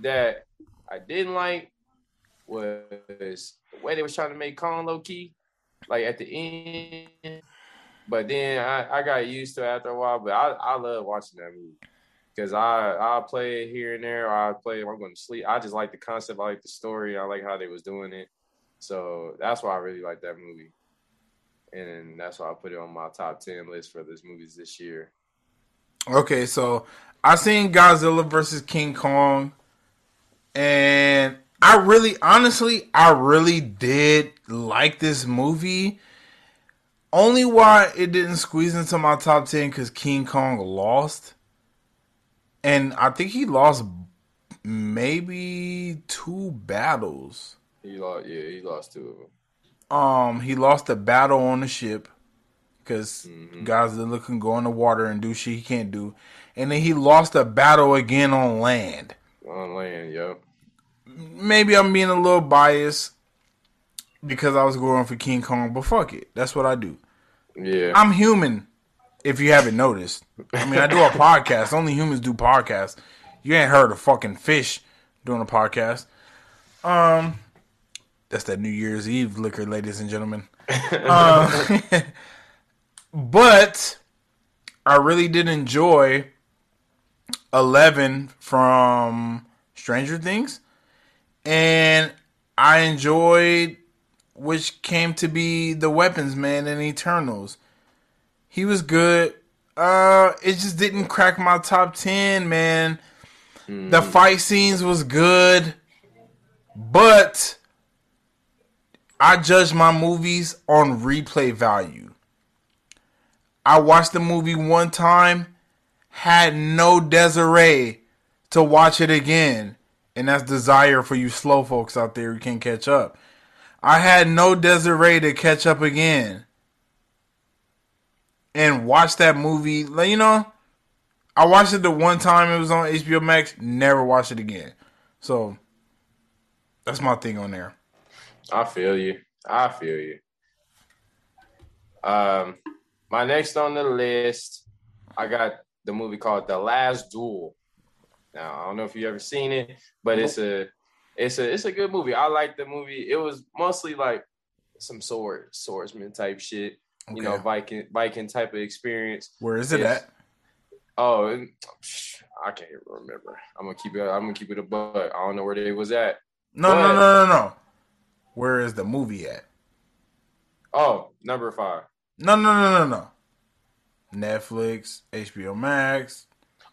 that I didn't like was the way they was trying to make Kong low key, like at the end. But then I, I got used to it after a while. But I, I love watching that movie because I I'll play it here and there. I play it when I'm going to sleep. I just like the concept. I like the story. I like how they was doing it. So that's why I really like that movie and that's why I put it on my top ten list for this movies this year. Okay, so I seen Godzilla versus King Kong, and I really, honestly, I really did like this movie. Only why it didn't squeeze into my top ten because King Kong lost, and I think he lost maybe two battles. He lost, yeah, he lost two of them um he lost a battle on the ship because mm-hmm. Godzilla can go in the water and do shit he can't do, and then he lost a battle again on land. On land, yep. Maybe I'm being a little biased because I was going for King Kong, but fuck it, that's what I do. Yeah, I'm human. If you haven't noticed, I mean, I do a podcast. Only humans do podcasts. You ain't heard a fucking fish doing a podcast. Um, that's that New Year's Eve liquor, ladies and gentlemen. uh, but I really did enjoy Eleven from Stranger Things, and I enjoyed which came to be the Weapons Man in Eternals. He was good. Uh, it just didn't crack my top ten, man. Mm. The fight scenes was good, but I judge my movies on replay value. I watched the movie one time, had no Desiree to watch it again. And that's desire for you slow folks out there who can't catch up. I had no Desiree to catch up again. And watch that movie. You know, I watched it the one time it was on HBO Max, never watched it again. So that's my thing on there. I feel you. I feel you. Um, my next on the list, I got the movie called The Last Duel. Now I don't know if you ever seen it, but it's a it's a it's a good movie. I like the movie. It was mostly like some sword swordsman type shit. Okay. You know, Viking Viking type of experience. Where is it it's, at? Oh, I can't remember. I'm gonna keep it. I'm gonna keep it a butt. I don't know where they was at. No, but, no, no, no, no. Where is the movie at? Oh, number five. No, no, no, no, no. Netflix, HBO Max.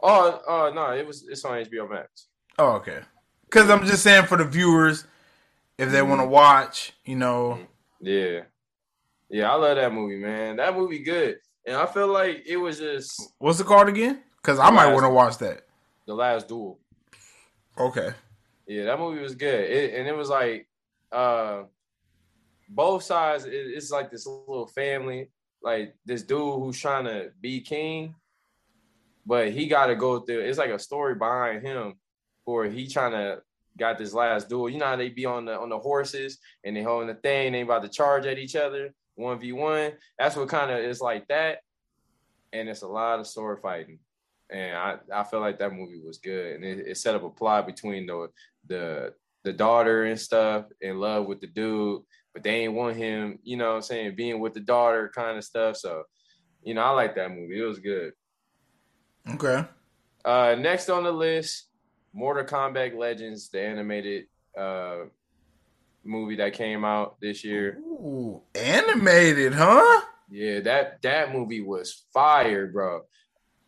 Oh, oh no, it was it's on HBO Max. Oh, okay. Because I'm just saying for the viewers, if they mm-hmm. want to watch, you know. Yeah, yeah, I love that movie, man. That movie good, and I feel like it was just. What's it called again? Because I might want to watch that. The Last Duel. Okay. Yeah, that movie was good, it, and it was like uh, both sides. It, it's like this little family, like this dude who's trying to be king, but he got to go through. It's like a story behind him, where he trying to got this last duel. You know how they be on the on the horses and they holding the thing, they about to charge at each other. one v one. That's what kind of is like that, and it's a lot of sword fighting. And I, I feel like that movie was good, and it, it set up a plot between the the the daughter and stuff in love with the dude, but they ain't want him, you know what I'm saying, being with the daughter kind of stuff. So, you know, I like that movie. It was good. Okay. Uh next on the list, Mortal Kombat Legends, the animated uh movie that came out this year. Ooh, animated, huh? Yeah, that that movie was fire, bro.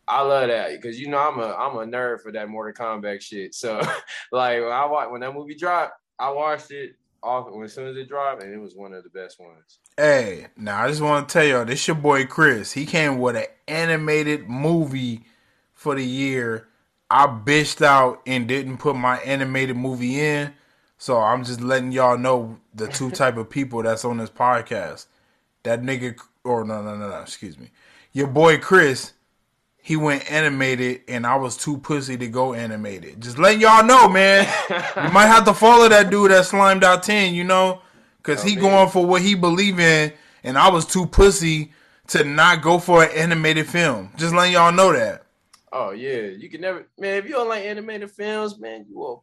I love that because you know I'm a I'm a nerd for that Mortal Kombat shit. So like when I watch when that movie dropped, I watched it off as soon as it dropped, and it was one of the best ones. Hey, now I just want to tell y'all, this your boy Chris. He came with an animated movie for the year. I bitched out and didn't put my animated movie in. So I'm just letting y'all know the two type of people that's on this podcast. That nigga, or no, no, no, no, excuse me. Your boy Chris, he went animated, and I was too pussy to go animated. Just letting y'all know, man. you might have to follow that dude that slimed out ten, you know, because he oh, going for what he believe in, and I was too pussy to not go for an animated film. Just letting y'all know that. Oh yeah, you can never, man. If you don't like animated films, man, you a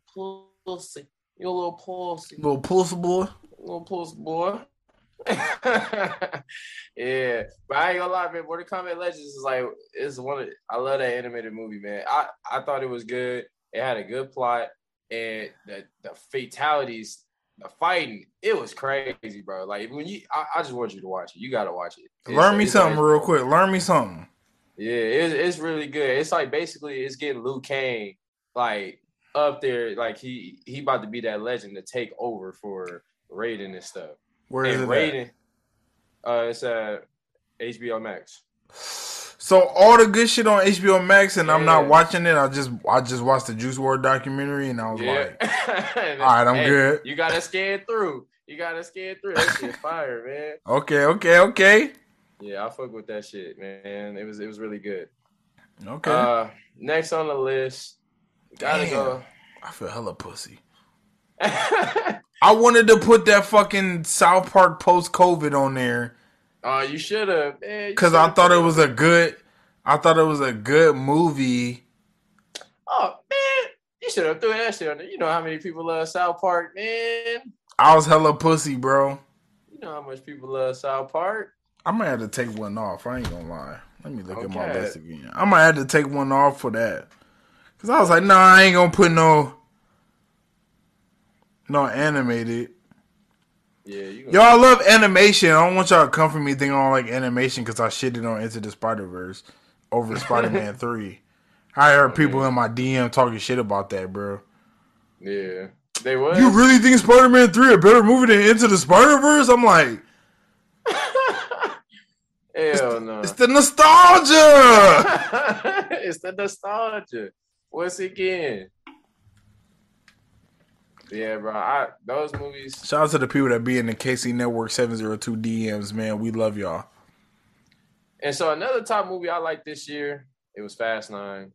pussy. You a little pussy. Little pussy boy. Little pussy boy. yeah, but I ain't gonna lie, man. Mortal Kombat Legends is like it's one of I love that animated movie, man. I I thought it was good. It had a good plot, and the the fatalities, the fighting, it was crazy, bro. Like when you, I, I just want you to watch it. You gotta watch it. It's, Learn me something real quick. Learn me something. Yeah, it's it's really good. It's like basically it's getting Liu Kang like up there, like he he about to be that legend to take over for Raiden and stuff. Where is and it? Raiden, at? uh, it's at HBO Max. So all the good shit on HBO Max, and I'm not watching it. I just I just watched the Juice WRLD documentary, and I was Yeah. like, all right, I'm good. You gotta scan through. You gotta scan through. That shit fire, man. okay, okay, okay, Yeah, I fuck with that shit, man. It was it was really good. okay. Uh, next on the list, gotta go. I feel hella pussy. I wanted to put that fucking South Park post COVID on there Oh, you should have, because I thought it was a good. I thought it was a good movie. Oh man, you should have threw that shit on there. You know how many people love South Park, man. I was hella pussy, bro. You know how much people love South Park. I might have to take one off. I ain't gonna lie. Let me look at my list again. I might have to take one off for that. Cause I was like, nah, I ain't gonna put no no animated. Yeah, you. Y'all love animation. I don't want y'all to come for me thinking I don't like animation because I shitted on Into the Spider Verse over Spider Man Three. I heard oh, people in my DM talking shit about that, bro. Yeah, they was. You really think Spider Man Three a better movie than Into the Spider Verse? I'm like, Hell eh, no. it's the nostalgia. it's the nostalgia. Once again. Yeah, bro. I those movies. Shout out to the people that be in the KC Network 702 DMs, man. We love y'all. And so another top movie I like this year, it was Fast Nine.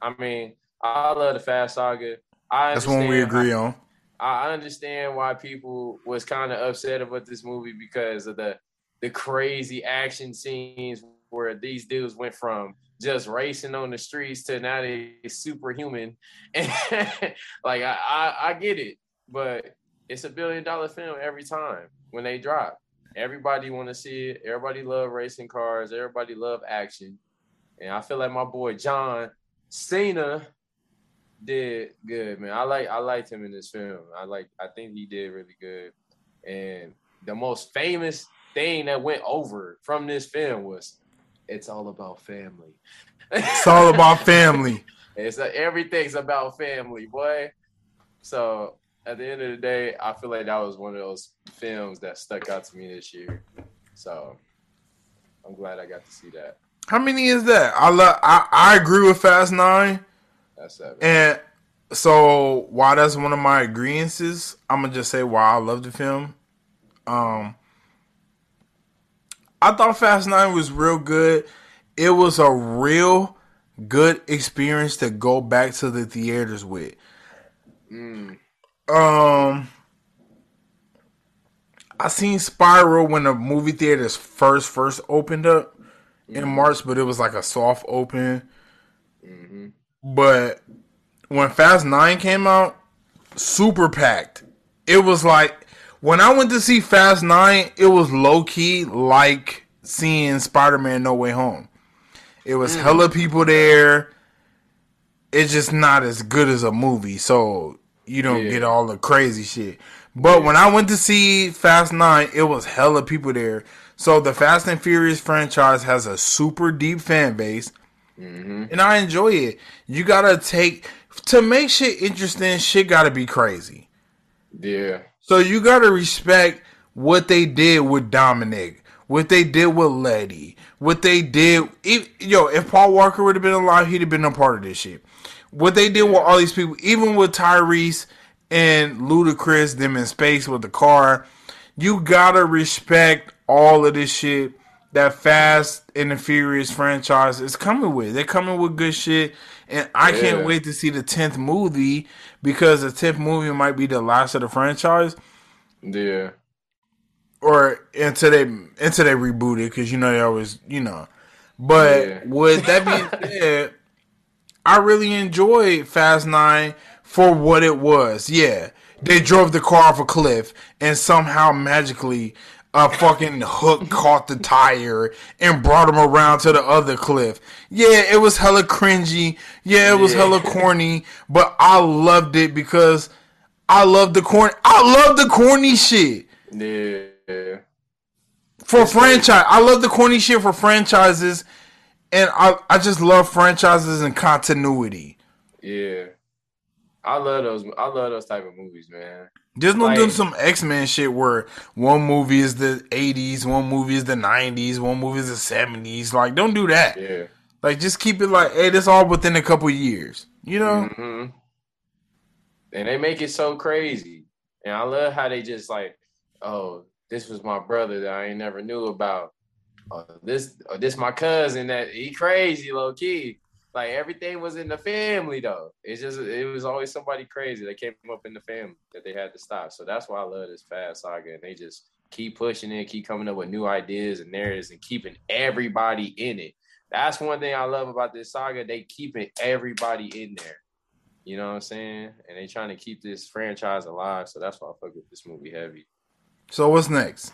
I mean, I love the Fast Saga. I That's one we agree on. I understand why people was kind of upset about this movie because of the the crazy action scenes where these dudes went from just racing on the streets to now they superhuman. And like I, I I get it, but it's a billion dollar film every time when they drop. Everybody want to see it. Everybody love racing cars. Everybody love action. And I feel like my boy John Cena did good, man. I like I liked him in this film. I like I think he did really good. And the most famous thing that went over from this film was it's all about family. It's all about family. It's everything's about family, boy. So at the end of the day, I feel like that was one of those films that stuck out to me this year. So I'm glad I got to see that. How many is that? I love. I, I agree with Fast Nine, That's seven. and so while that's one of my agreements, I'm gonna just say why I love the film. Um, I thought Fast Nine was real good. It was a real good experience to go back to the theaters with. Mm, Um, I seen Spiral when the movie theaters first first opened up mm-hmm. in March, but it was like a soft open. Mm-hmm. But when Fast Nine came out, super packed. It was like when I went to see Fast Nine, it was low key like seeing Spider Man No Way Home. It was mm. hella people there. It's just not as good as a movie, so you don't yeah. get all the crazy shit. But yeah. when I went to see Fast Nine, it was hella people there. So the Fast and Furious franchise has a super deep fan base, mm-hmm. and I enjoy it. You gotta take to make shit interesting. Shit gotta be crazy. Yeah. So you gotta respect what they did with Dominic, what they did with Letty, what they did. If, yo, if Paul Walker would have been alive, he'd have been a part of this shit. What they did with all these people, even with Tyrese and Ludacris, them in space with the car, you gotta respect all of this shit that Fast and the Furious franchise is coming with. They're coming with good shit, and I yeah. can't wait to see the tenth movie because the tenth movie might be the last of the franchise. Yeah. Or until they until they reboot it, because you know they always you know. But yeah. with that being said, I really enjoyed Fast Nine for what it was. Yeah, they drove the car off a cliff and somehow magically a fucking hook caught the tire and brought him around to the other cliff. Yeah, it was hella cringy. Yeah, it was yeah. hella corny, but I loved it because I love the corny. I love the corny shit. Yeah. For it's franchise, I love the corny shit for franchises, and I I just love franchises and continuity. Yeah. I love those. I love those type of movies, man. Just don't like, do some X Men shit where one movie is the '80s, one movie is the '90s, one movie is the '70s. Like, don't do that. Yeah. Like, just keep it like, hey, this all within a couple years. You know. Mm-hmm. And they make it so crazy, and I love how they just like, oh, this was my brother that I ain't never knew about. Oh, this, oh, this my cousin that he crazy low key. Like everything was in the family though. It's just it was always somebody crazy that came up in the family that they had to stop. So that's why I love this fast saga. And they just keep pushing it, keep coming up with new ideas and narratives and keeping everybody in it. That's one thing I love about this saga. They keeping everybody in there. You know what I'm saying? And they trying to keep this franchise alive. So that's why I fuck with this movie heavy. So what's next?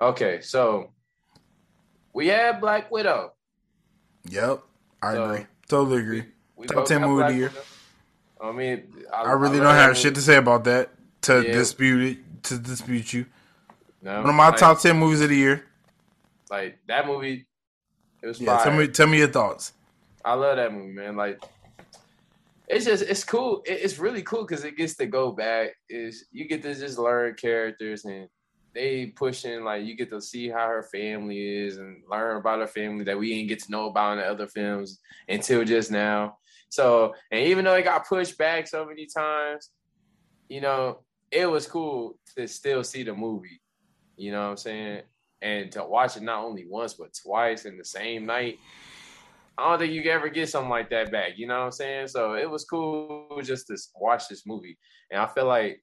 Okay, so we have Black Widow. Yep. I so, agree. Totally agree. We, we Top ten movie of the year. I mean, I, I really I don't have shit to say about that to yeah. dispute it. To dispute you. No, one of my like, top ten movies of the year. Like that movie, it was. Yeah, fire. tell me, tell me your thoughts. I love that movie, man. Like, it's just, it's cool. it's really cool because it gets to go back. Is you get to just learn characters and they pushing like you get to see how her family is and learn about her family that we didn't get to know about in the other films until just now. So, and even though it got pushed back so many times, you know, it was cool to still see the movie. You know what I'm saying? And to watch it not only once but twice in the same night. I don't think you ever get something like that back. You know what I'm saying? So it was cool just to watch this movie. And I feel like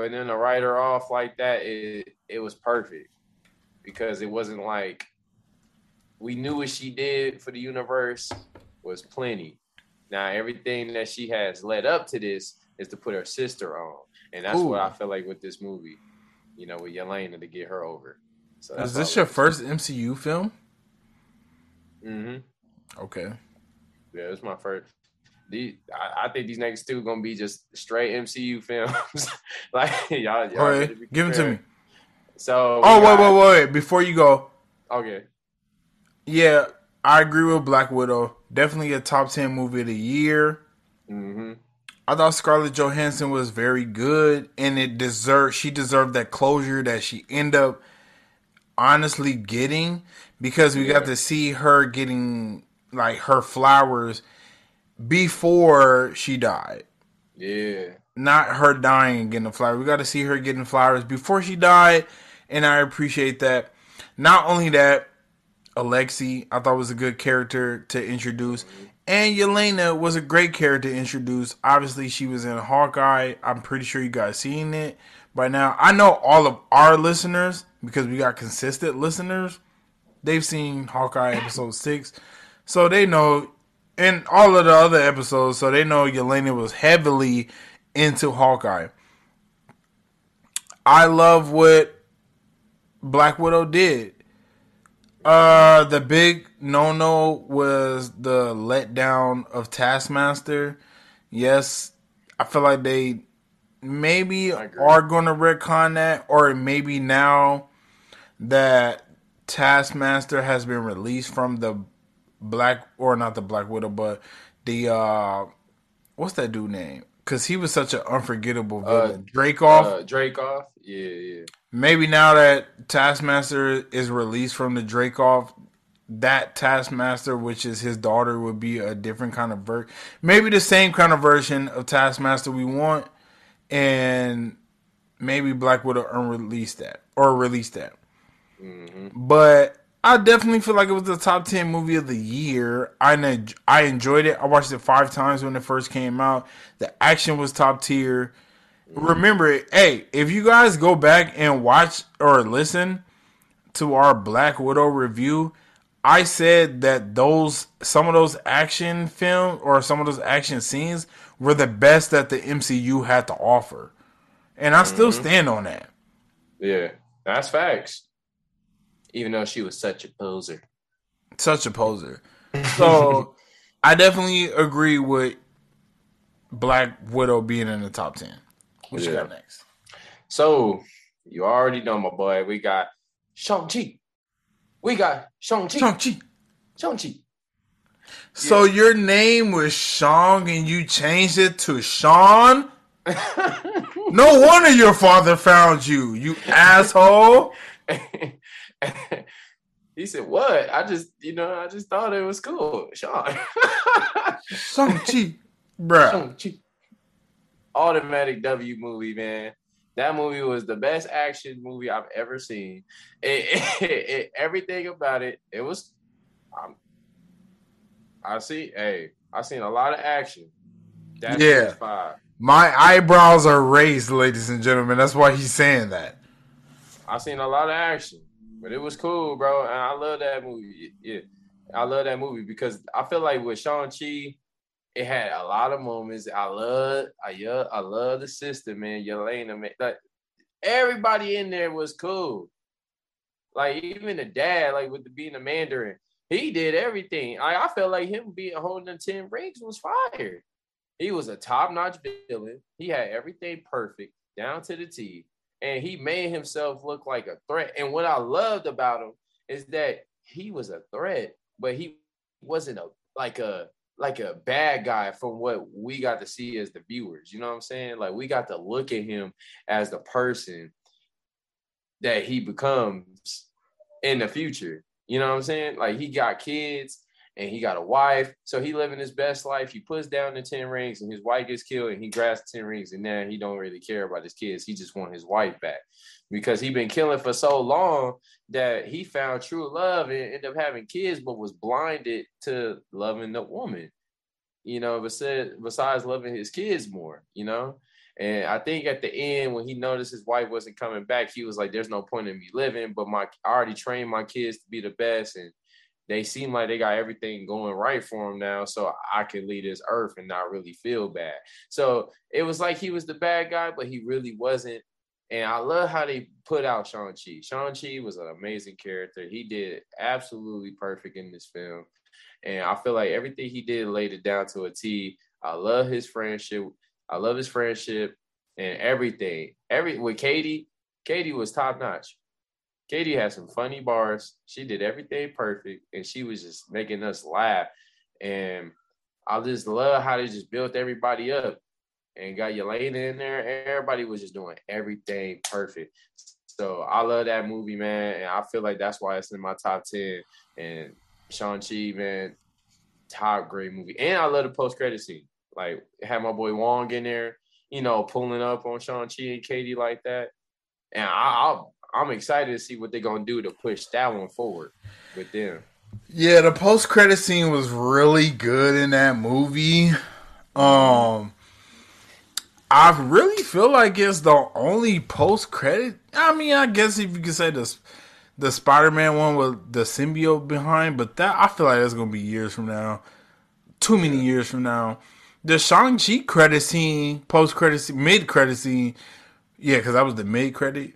but then to write her off like that, it it was perfect because it wasn't like we knew what she did for the universe was plenty. Now everything that she has led up to this is to put her sister on, and that's Ooh. what I feel like with this movie. You know, with Yelena to get her over. So is this your first MCU film? Mm-hmm. Okay. Yeah, it's my first these, I, I, think these next two gonna be just straight MCU films. like y'all, y'all okay, give them to me. So oh wait, wait, wait, wait, before you go. Okay. Yeah, I agree with Black Widow. Definitely a top ten movie of the year. Mm-hmm. I thought Scarlett Johansson was very good, and it deserved. She deserved that closure that she end up honestly getting because we yeah. got to see her getting like her flowers before she died. Yeah. Not her dying and getting the flowers. We got to see her getting flowers before she died, and I appreciate that. Not only that, Alexei, I thought was a good character to introduce, And Yelena was a great character to introduce. Obviously, she was in Hawkeye. I'm pretty sure you guys seen it by now. I know all of our listeners because we got consistent listeners. They've seen Hawkeye episode six, so they know, and all of the other episodes, so they know Yelena was heavily into Hawkeye. I love what Black Widow did. Uh, the big no no was the letdown of Taskmaster. Yes, I feel like they maybe are going to retcon that, or maybe now that Taskmaster has been released from the Black, or not the Black Widow, but the uh, what's that dude name? Because he was such an unforgettable villain. Uh, Dreykov. Uh, Dreykov. Yeah, yeah. Maybe now that Taskmaster is released from the Dreykov, that Taskmaster, which is his daughter, would be a different kind of ver. Maybe the same kind of version of Taskmaster we want, and maybe Black Widow unrelease that or release that. Mm-hmm. But I definitely feel like it was the top ten movie of the year. I I enjoyed it. I watched it five times when it first came out. The action was top tier. Remember, hey, if you guys go back and watch or listen to our Black Widow review, I said that those some of those action film or some of those action scenes were the best that the MCU had to offer. And I still mm-hmm. stand on that. Yeah, that's facts. Even though she was such a poser. Such a poser. So I definitely agree with Black Widow being in the top 10. What yeah. you got next? So you already know, my boy. We got Shang-Chi. We got Shang-Chi. Shang-Chi. Shang-Chi. So yeah. your name was Shang and you changed it to Sean? no wonder your father found you, you asshole. he said, What? I just, you know, I just thought it was cool. Sean. Shang-Chi. Bruh. Shang-Chi. Automatic W movie, man. That movie was the best action movie I've ever seen. It, it, it, everything about it, it was. Um, I see. Hey, I seen a lot of action. That's yeah. Five. My eyebrows are raised, ladies and gentlemen. That's why he's saying that. I've seen a lot of action, but it was cool, bro. And I love that movie. Yeah, I love that movie because I feel like with Shang Chi, it had a lot of moments. I love, I yeah, I love the sister, man. Yelena, man. Like everybody in there was cool. Like even the dad, like with the, being a Mandarin, he did everything. I, I felt like him being holding the ten rings was fire. He was a top notch villain. He had everything perfect down to the T, and he made himself look like a threat. And what I loved about him is that he was a threat, but he wasn't a like a like a bad guy from what we got to see as the viewers. You know what I'm saying? Like we got to look at him as the person that he becomes in the future. You know what I'm saying? Like he got kids and he got a wife. So he living his best life. He puts down the 10 rings and his wife gets killed and he grabs 10 rings and now he don't really care about his kids. He just want his wife back because he been killing for so long that he found true love and ended up having kids, but was blinded to loving the woman, you know, besides, besides loving his kids more, you know? And I think at the end, when he noticed his wife wasn't coming back, he was like, "There's no point in me living." But my, I already trained my kids to be the best, and they seem like they got everything going right for them now, so I can leave this earth and not really feel bad. So it was like he was the bad guy, but he really wasn't. And I love how they put out Shang-Chi. Shang-Chi was an amazing character. He did absolutely perfect in this film. And I feel like everything he did laid it down to a T. I love his friendship. I love his friendship and everything. Every with Katy, Katy was top notch. Katy had some funny bars. She did everything perfect, and she was just making us laugh. And I just love how they just built everybody up and got Yelena in there. Everybody was just doing everything perfect. So I love that movie, man, and I feel like that's why it's in my top ten. And Shang-Chi, man, top great movie. And I love the post-credit scene. Like had my boy Wong in there, you know, pulling up on Shang-Chi and Katy like that. And I, I I'm excited to see what they're gonna do to push that one forward with them. Yeah, the post credit scene was really good in that movie. Um I really feel like it's the only post credit. I mean, I guess if you could say the the Spider Man one with the symbiote behind, but that I feel like that's gonna be years from now. Too many years from now. The Shang Chi credit scene, post credit scene, mid credit scene. Yeah, because that was the mid credit.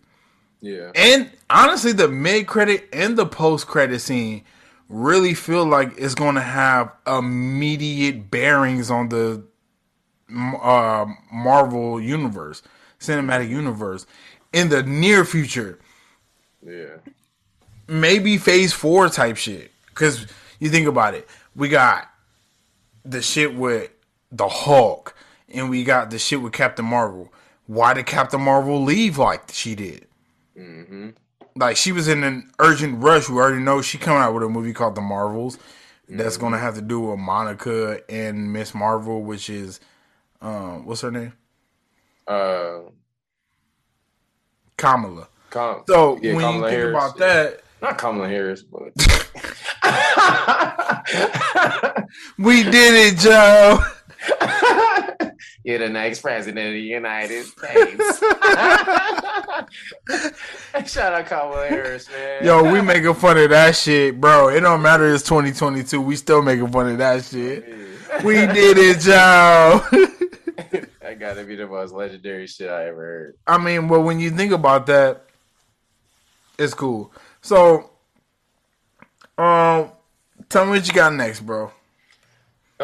Yeah. And honestly, the mid credit and the post credit scene really feel like it's going to have immediate bearings on the uh, Marvel universe, cinematic universe in the near future. Yeah. Maybe phase four type shit. Because you think about it, we got the shit with the Hulk, and we got the shit with Captain Marvel. Why did Captain Marvel leave like she did? Mm-hmm. Like she was in an urgent rush. We already know she coming out with a movie called The Marvels. That's gonna have to do with Monica and Miss Marvel, which is um, what's her name? Uh, Kamala. Com- So yeah, when Kamala you think Harris, about yeah. that, not Kamala Harris, but we did it, Joe. you're the next president of the United States. Shout out Kamala Harris, man. Yo, we making fun of that shit, bro. It don't matter. It's 2022. We still making fun of that shit. We did it, Joe. that gotta be the most legendary shit I ever heard. I mean, well, when you think about that, it's cool. So, um, tell me what you got next, bro.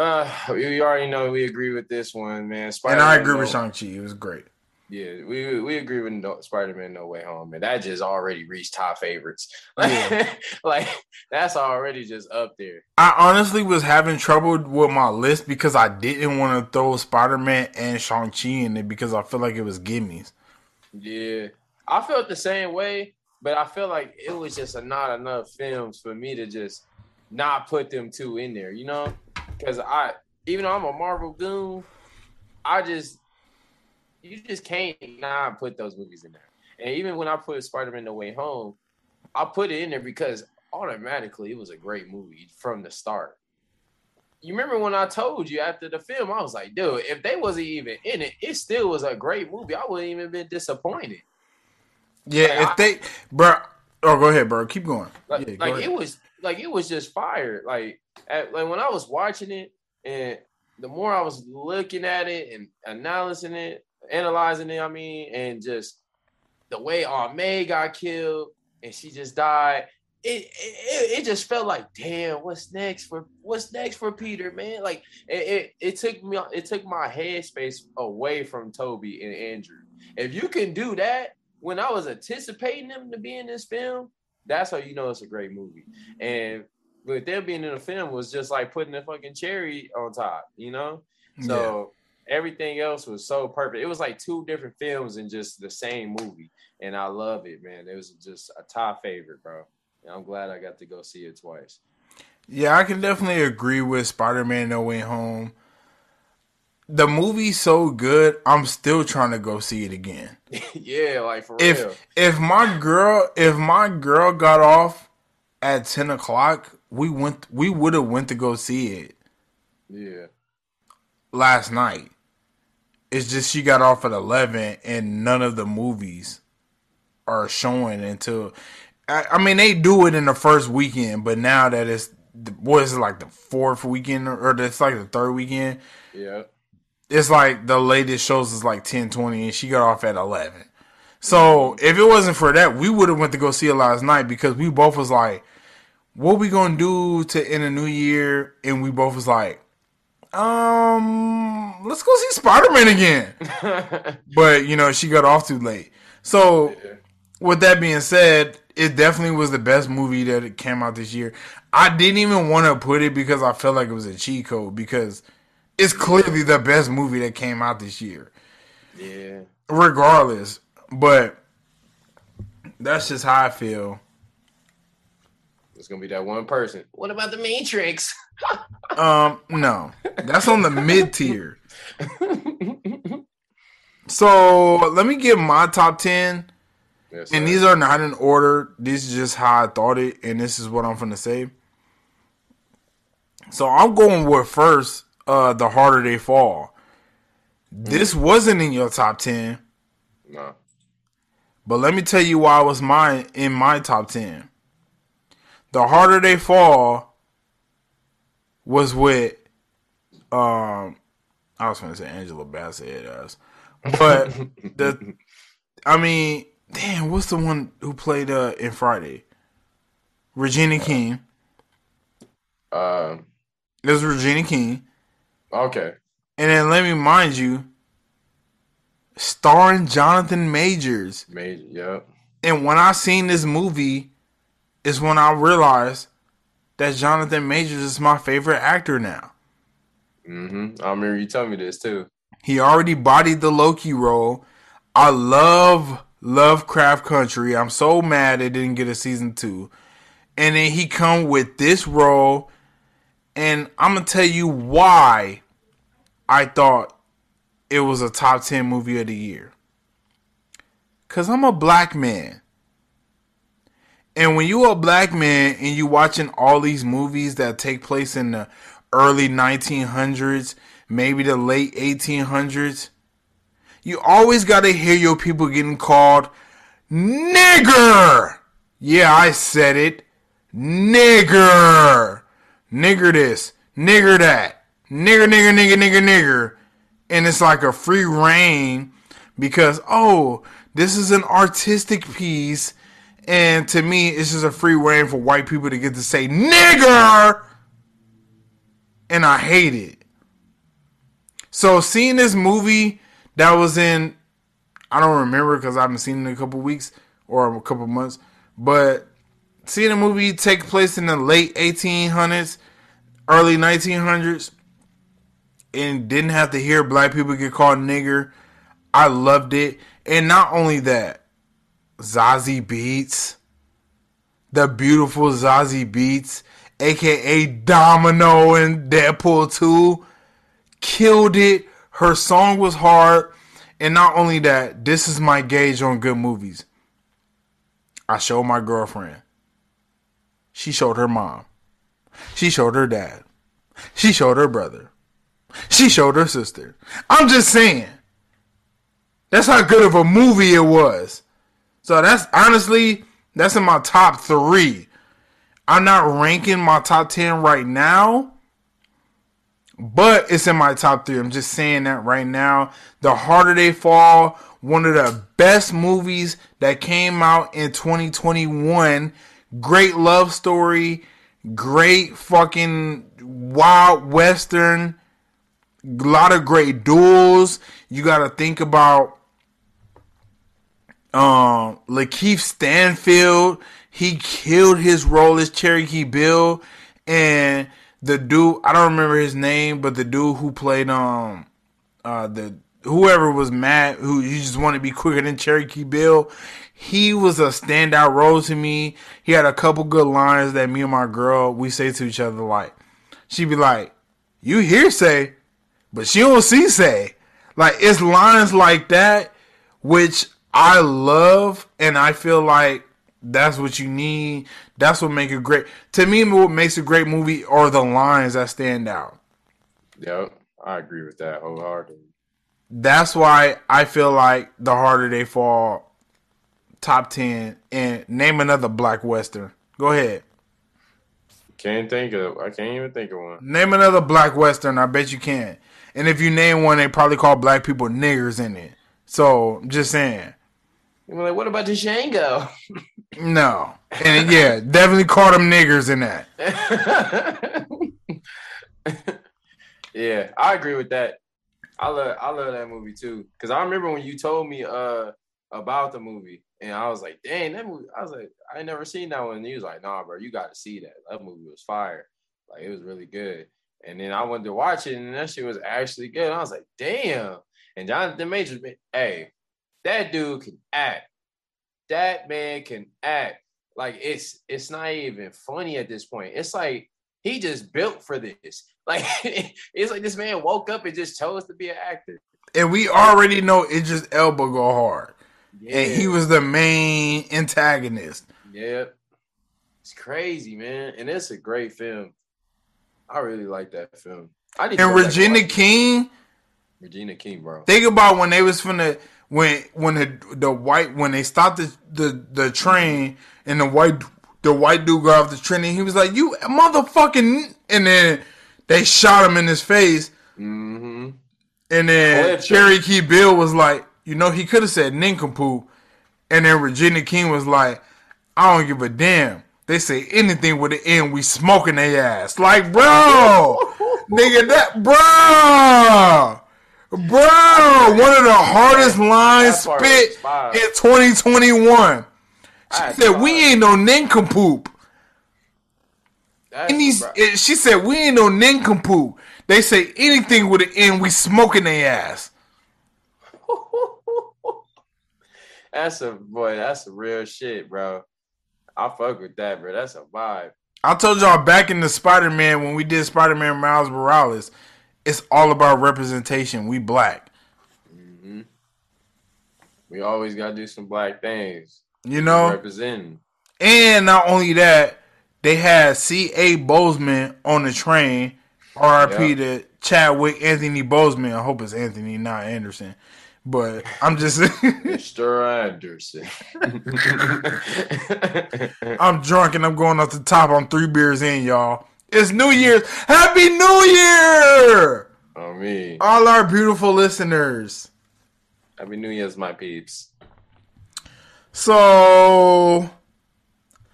Uh, we already know we agree with this one, man. And Spider-Man I agree no, with Shang Chi. It was great. Yeah, we we agree with no, Spider-Man No Way Home, man. That just already reached top favorites. Yeah. like that's already just up there. I honestly was having trouble with my list because I didn't want to throw Spider Man and Shang Chi in it because I feel like it was gimmies. Yeah, I felt the same way, but I feel like it was just a, not enough films for me to just not put them two in there. You know, because I even though I'm a Marvel goon, I just you just can't not put those movies in there. And even when I put Spider-Man No Way Home, I put it in there because automatically it was a great movie from the start. You remember when I told you after the film, I was like, dude, if they wasn't even in it, it still was a great movie. I wouldn't even been disappointed. Yeah, Like, if I- they, bro. Oh, go ahead, bro. Keep going. Like, yeah, like it was like it was just fire. Like at, like when I was watching it, and the more I was looking at it and analyzing it, analyzing it, I mean, and just the way May got killed and she just died. It, it it just felt like damn what's next for what's next for Peter man like it, it it took me it took my headspace away from Tobey and Andrew if you can do that when I was anticipating them to be in this film that's how you know it's a great movie. Mm-hmm. And with them being in the film was just like putting a fucking cherry on top, you know? So everything else was so perfect. It was like two different films in just the same movie. And I love it, man. It was just a top favorite, bro. And I'm glad I got to go see it twice. Yeah, I can definitely agree with Spider Man No Way Home. The movie's so good, I'm still trying to go see it again. yeah, like for real. If if my girl if my girl got off at ten o'clock, we went we would have went to go see it Yeah. last night. It's just she got off at eleven, and none of the movies are showing until. I, I mean, they do it in the first weekend, but now that it's what is it like the fourth weekend or it's like the third weekend? Yeah. It's like the latest shows is like ten twenty, and she got off at eleven. So if it wasn't for that, we would have went to go see it last night because we both was like, "What we gonna do to end the new year?" And we both was like, "Um, let's go see Spider Man again." but you know, she got off too late. So with that being said, it definitely was the best movie that came out this year. I didn't even want to put it because I felt like it was a cheat code because it's clearly the best movie that came out this year, yeah. regardless. But that's just how I feel. It's gonna be that one person. What about the Matrix? Um, no, that's on the mid tier. So let me give my top ten. Yes, And these are not in order. This is just how I thought it, and this is what I'm gonna say. So I'm going with first, uh, The Harder They Fall. This wasn't in your top ten. No. But let me tell you why it was mine in my top ten. The Harder They Fall was with um I was gonna say Angela Bassett ass. But the I mean, damn, what's the one who played uh in Friday? Regina King. Uh, It was Regina King. Okay. And then let me mind you, starring Jonathan Majors. Major. Yep. And when I seen this movie, is when I realized that Jonathan Majors is my favorite actor now. hmm I remember you telling me this too. He already bodied the Loki role. I love Lovecraft Country. I'm so mad it didn't get a season two. And then he come with this role, and I'm gonna tell you why I thought it was a top ten movie of the year. Cause I'm a black man. And when you are a black man and you watching all these movies that take place in the early 1900s, maybe the late 1800s, you always got to hear your people getting called nigger. Yeah, I said it. Nigger. Nigger this, nigger that, nigger, nigger, nigger, nigger, nigger. And it's like a free reign because, oh, this is an artistic piece. And to me, it's just a free reign for white people to get to say nigger. And I hate it. So seeing this movie that was in, I don't remember because I haven't seen it in a couple weeks or a couple months, but seeing a movie take place in the late 1800s, early 1900s, and didn't have to hear black people get called nigger, I loved it. And not only that, Zazie Beetz, the beautiful Zazie Beetz, aka Domino in Deadpool 2, killed it. Her song was hard. And not only that, this is my gauge on good movies. I showed my girlfriend. She showed her mom. She showed her dad. She showed her brother. She showed her sister. I'm just saying. That's how good of a movie it was. So that's honestly, that's in my top three. I'm not ranking my top 10 right now, but it's in my top three. I'm just saying that right now. The Harder They Fall, one of the best movies that came out in 2021. Great love story, great fucking wild western, a lot of great duels. You got to think about um Lakeith Stanfield. He killed his role as Cherokee Bill, and the dude I don't remember his name, but the dude who played um uh the whoever was mad who you just want to be quicker than Cherokee Bill. He was a standout role to me. He had a couple good lines that me and my girl we say to each other like she'd be like, You hear say, but she don't see say. Like it's lines like that which I love and I feel like that's what you need. That's what make a great. To me, what makes a great movie are the lines that stand out. Yep. I agree with that wholeheartedly. That's why I feel like the harder they fall, top ten, and name another black western. Go ahead. Can't think of. I can't even think of one. Name another black western. I bet you can. And if you name one, they probably call black people niggers in it. So I'm just saying. You're like, what about the Django? No. And yeah, definitely call them niggers in that. yeah, I agree with that. I love I love that movie too. Cause I remember when you told me uh about the movie and I was like, dang, that movie. I was like, I never seen that one. And he was like, nah, bro, you gotta see that. That movie was fire. Like it was really good. And then I went to watch it and that shit was actually good. And I was like, damn. And Jonathan Majors, hey, that dude can act. That man can act. Like it's it's not even funny at this point. It's like he just built for this. Like it's like this man woke up and just chose to be an actor. And we already know it just elbow go hard. Yeah. And he was the main antagonist. Yep. It's crazy, man. And it's a great film. I really like that film. I need and Regina King. Regina King, bro. Think about when they was from the when when the the white when they stopped the the, the train and the white the white dude got off the train and he was like, "You motherfucking," and then they shot him in his face. Mm-hmm. And then Cherokee Bill was like, you know, he could have said nincompoop. And then Regina King was like, I don't give a damn. They say anything with the N, we smoking their ass. Like, bro, nigga, that, bro, bro, one of the hardest lines spit in 2021. She said, we ain't no nincompoop. And these, she said, we ain't no nincompoop. They say anything with an N, we smoking their ass. that's a boy. That's a real shit, bro. I fuck with that, bro. That's a vibe. I told y'all back in the Spider Man when we did Spider Man Miles Morales, it's all about representation. We black. Mm-hmm. We always gotta do some black things. You know, representing. And not only that, they had C. A. Boseman on the train. R.I.P. Yep. to Chadwick Anthony Boseman. I hope it's Anthony, not Anderson. But I'm just Mr. Anderson. I'm drunk and I'm going off the top. I'm three beers in, y'all. It's New Year's. Happy New Year! Oh me. All our beautiful listeners. Happy New Year's, my peeps. So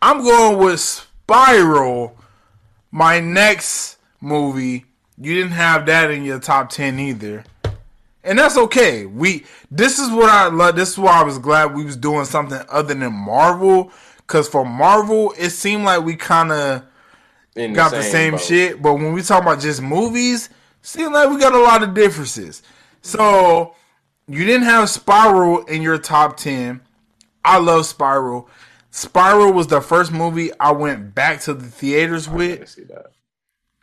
I'm going with Spiral. My next movie. You didn't have that in your top ten either and that's okay. We this is what I love. This is why I was glad we was doing something other than Marvel. Cause for Marvel, it seemed like we kind of got the same, the same shit. But when we talk about just movies, seemed like we got a lot of differences. So you didn't have Spiral in your top ten. I love Spiral. Spiral was the first movie I went back to the theaters with.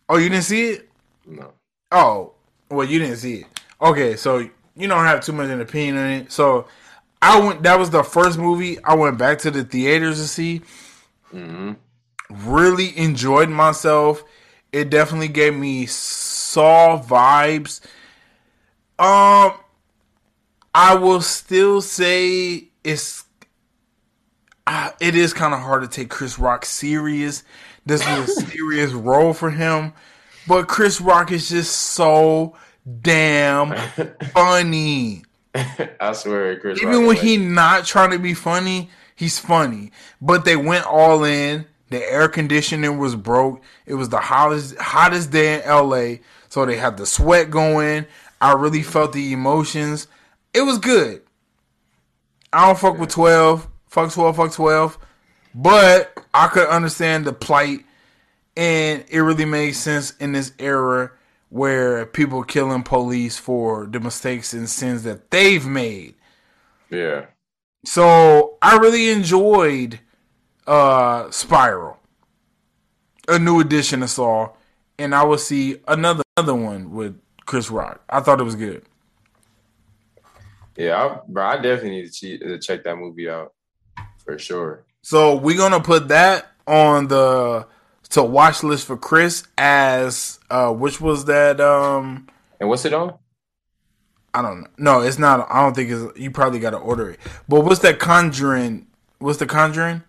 Oh, you didn't see it? No. Oh, well, you didn't see it. Okay, so you don't have too much an opinion on it. So I went. That was the first movie I went back to the theaters to see. Mm-hmm. Really enjoyed myself. It definitely gave me Saw vibes. Um, I will still say it's. Uh, it is kind of hard to take Chris Rock serious. This was a serious role for him, but Chris Rock is just so damn funny. I swear, Chris. Even when he not trying to be funny, he's funny. But they went all in. The air conditioning was broke. It was the hottest hottest day in LA, so they had the sweat going. I really felt the emotions. It was good. I don't fuck with twelve. Fuck twelve. Fuck twelve. But I could understand the plight, and it really made sense in this era where people killing police for the mistakes and sins that they've made. Yeah. So I really enjoyed uh Spiral. A new edition of Saw. And I will see another another one with Chris Rock. I thought it was good. Yeah, I, bro, I definitely need to, to check that movie out for sure. So we're gonna put that on the to watch list for Chris as uh which was that um and what's it on? I don't know. No, it's not. I don't think it's. You probably got to order it. But what's that Conjuring? What's the Conjuring?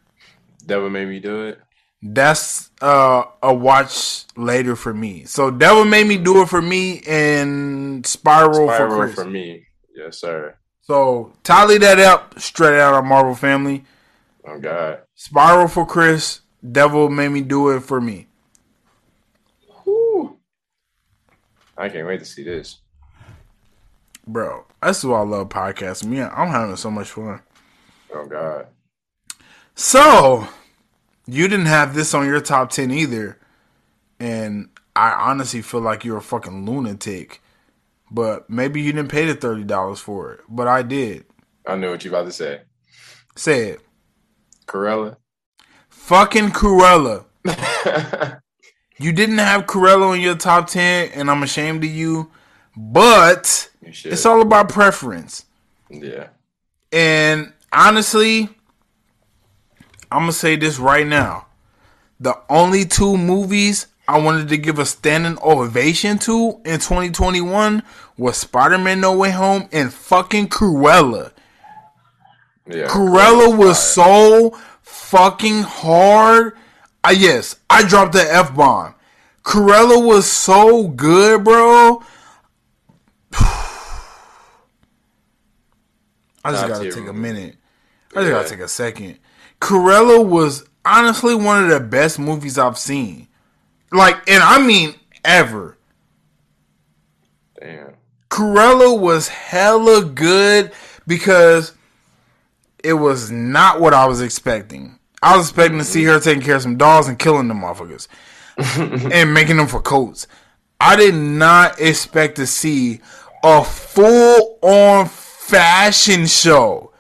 Devil made me do it. That's uh, a watch later for me. So Devil made me do it for me, and Spiral, Spiral for Chris. Spiral for me. Yes, sir. So tally that up straight out of Marvel Family. Oh God. Spiral for Chris. Devil made me do it for me. Whew. I can't wait to see this. Bro, that's why I love podcasting. Me, I'm having so much fun. Oh God. So, you didn't have this on your top 10 either. And I honestly feel like you're a fucking lunatic. But maybe you didn't pay the $30 for it. But I did. I know what you're about to say. Say it. Cruella fucking Cruella. you didn't have Cruella in your top 10, and I'm ashamed of you, but you it's all about preference. Yeah. And honestly, I'm going to say this right now. The only two movies I wanted to give a standing ovation to in 2021 was Spider Man No Way Home and fucking Cruella. Yeah, Cruella was so fucking hard. Uh, yes, I dropped the F bomb. Cruella was so good, bro. I just gotta take a minute. I just yeah. gotta take a second. Cruella was honestly one of the best movies I've seen. Like, and I mean ever. Damn. Cruella was hella good because it was not what I was expecting. I was expecting to see her taking care of some dolls and killing them motherfuckers and making them for coats. I did not expect to see a full on fashion show.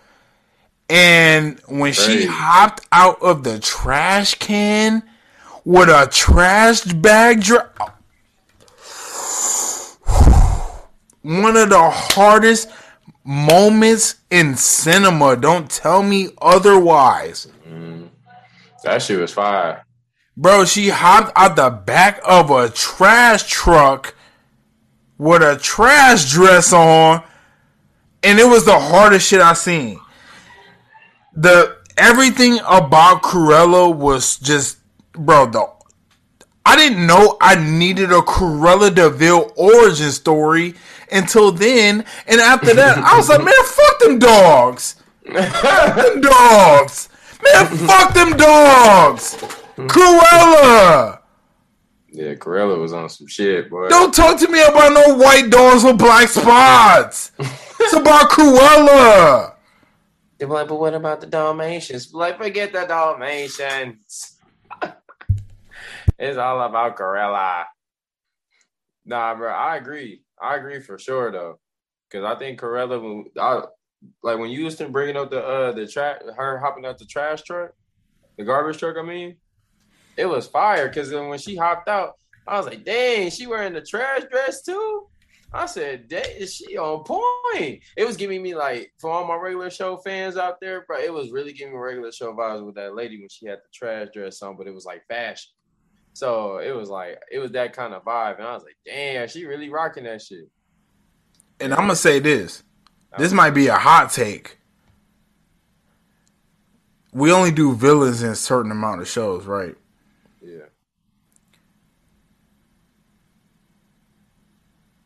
And when she hopped out of the trash can with a trash bag drop, one of the hardest moments in cinema. Don't tell me otherwise. Mm. That shit was fire. Bro, she hopped out the back of a trash truck with a trash dress on, and it was the hardest shit I seen. The everything about Cruella was just, bro. The I didn't know I needed a Cruella de Vil origin story until then, and after that, I was like, man, fuck them dogs, fuck them dogs, man, fuck them dogs. Cruella. Yeah, Cruella was on some shit, boy. Don't talk to me about no white dogs with black spots. it's about Cruella. They're like, but what about the Dalmatians? Like, forget the Dalmatians. it's all about Cruella. Nah, bro, I agree. I agree for sure though, because I think Cruella, I, like when used bringing up the uh the trash, her hopping out the trash truck, the garbage truck. I mean, it was fire because then when she hopped out, I was like, dang, she wearing the trash dress too. I said, dang, is she on point? It was giving me like for all my regular show fans out there, bro. It was really giving me regular show vibes with that lady when she had the trash dress on, but it was like fashion. So it was like it was that kind of vibe, and I was like, damn, she really rocking that shit. And I'm gonna say this. This might be a hot take. We only do villains in a certain amount of shows, right? Yeah.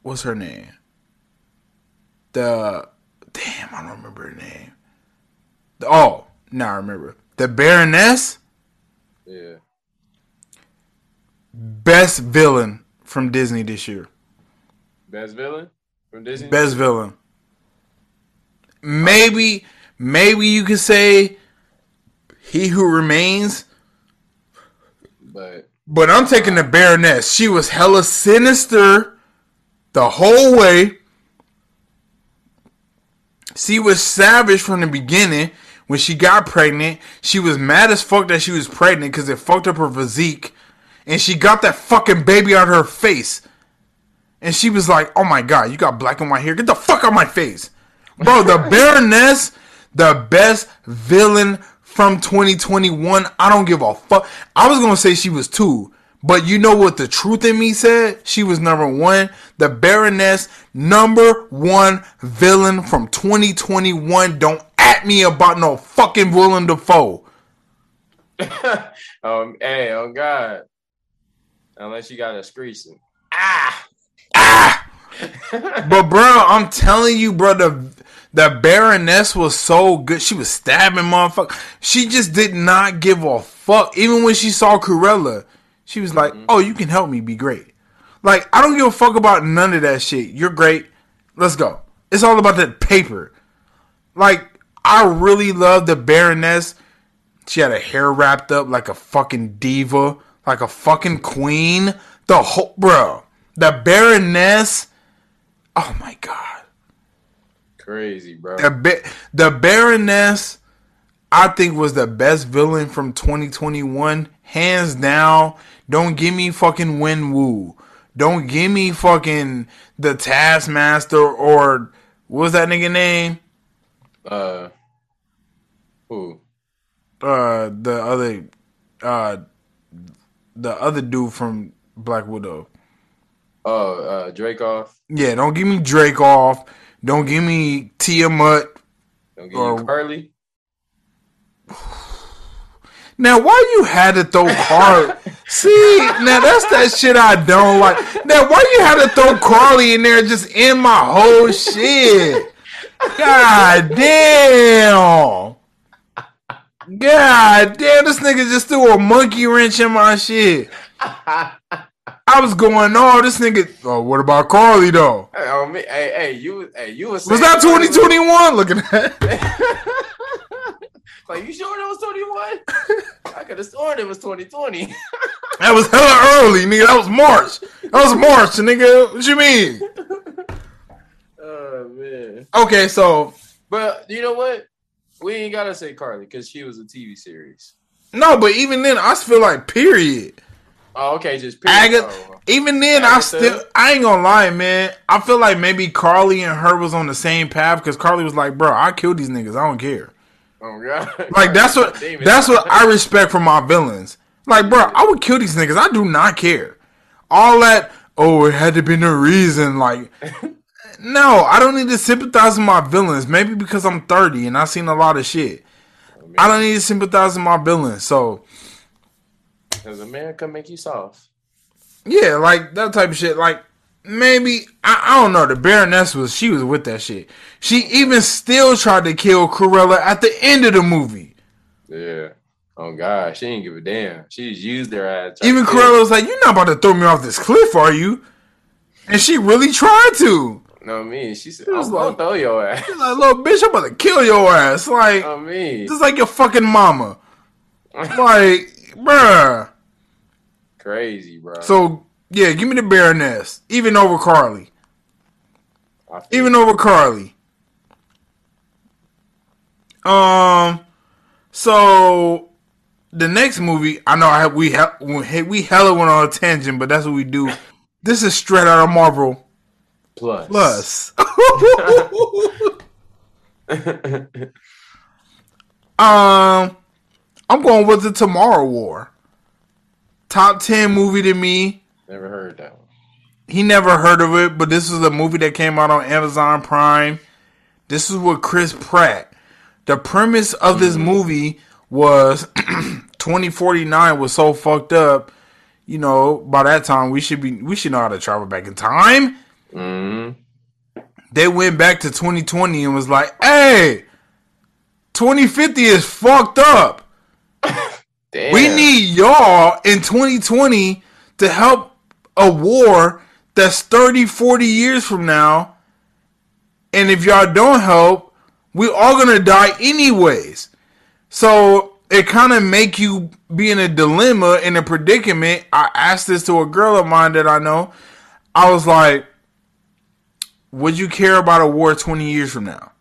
What's her name? The damn, I don't remember her name. The, oh, now I remember the Baroness. Yeah. Best villain from Disney this year. Best villain from Disney. Best villain. Maybe, maybe you could say He Who Remains. But but I'm taking the Baroness. She was hella sinister the whole way. She was savage from the beginning. When she got pregnant, she was mad as fuck that she was pregnant because it fucked up her physique. And she got that fucking baby out of her face. And she was like, oh my god, you got black and white hair. Get the fuck out my face. Bro, the Baroness, the best villain from 2021. I don't give a fuck. I was going to say she was two. But you know what the truth in me said? She was number one. The Baroness, number one villain from 2021. Don't at me about no fucking Willem Dafoe. um, hey, oh God. Unless you got a screeching. Ah! But bro, I'm telling you, bro, the the Baroness was so good. She was stabbing motherfucker. She just did not give a fuck. Even when she saw Cruella, She was like, mm-hmm. "Oh, you can help me be great." Like, I don't give a fuck about none of that shit. You're great. Let's go. It's all about that paper. Like, I really love the Baroness. She had her hair wrapped up like a fucking diva, like a fucking queen. The whole, bro, the Baroness. Oh my god, crazy, bro. The the Baroness, I think, was the best villain from 2021, hands down. Don't give me fucking Wenwu. Don't give me fucking the Taskmaster or what was that nigga name? Uh, who? Uh, the other, uh, the other dude from Black Widow? Oh, uh, Dreykov. Yeah, don't give me Dreykov. Don't give me Tiamut. Don't give or, you Karli. Now, why you had to throw Karli? See, now that's that shit I don't like. Now, why you had to throw Karli in there just in my whole shit? God damn. God damn, this nigga just threw a monkey wrench in my shit. I was going, oh, this nigga. Oh, what about Karli though? Hey, oh, me, hey, hey, you, hey, you was. Was that twenty twenty one? Looking at. Like, you sure it was 21? I could have sworn it was 2020. that was hella early, nigga. That was March. That was March, nigga. What you mean? Oh, man. Okay, so. But you know what? We ain't got to say Karli because she was a TV series. No, but even then, I feel like period. Oh, okay, just period. oh. Even then, Agatha. I still I ain't gonna lie, man. I feel like maybe Karli and her was on the same path because Karli was like, "Bro, I killed these niggas. I don't care." Oh god! Like that's what that's what I respect from my villains. Like, bro, I would kill these niggas. I do not care. All that. Oh, it had to be no reason. Like, no, I don't need to sympathize with my villains. Maybe because I'm 30 and I've seen a lot of shit. Oh, I don't need to sympathize with my villains. So, because America make you soft. Yeah, like that type of shit. Like, maybe I, I, don't know. The Baroness was she was with that shit. She even still tried to kill Cruella at the end of the movie. Yeah. Oh God, she didn't give a damn. She just used their ass. Even Cruella was like, "You're not about to throw me off this cliff, are you?" And she really tried to. No, me. She said, "I'm oh, like, throw your ass." She's like, "Little bitch, I'm about to kill your ass." Like, I mean, just like your fucking mama. like, bruh. Crazy, bro. So yeah, give me the Baroness, even over Karli. Even over Karli. Um, so the next movie, I know I have, we have, we hella went on a tangent, but that's what we do. This is straight out of Marvel. Plus. Plus. um, I'm going with the Tomorrow War. Top ten movie to me. Never heard that one. He never heard of it, but this is a movie that came out on Amazon Prime. This is with Chris Pratt. The premise of this mm-hmm. movie was 2049 was so fucked up. You know, by that time we should be we should know how to travel back in time. Mm-hmm. They went back to 2020 and was like, "Hey, 2050 is fucked up. we need y'all in 2020 to help a war that's 30, 40 years from now. And if y'all don't help, we all gonna die anyways. So it kind of make you be in a dilemma, in a predicament. I asked this to a girl of mine that I know. I was like, would you care about a war 20 years from now?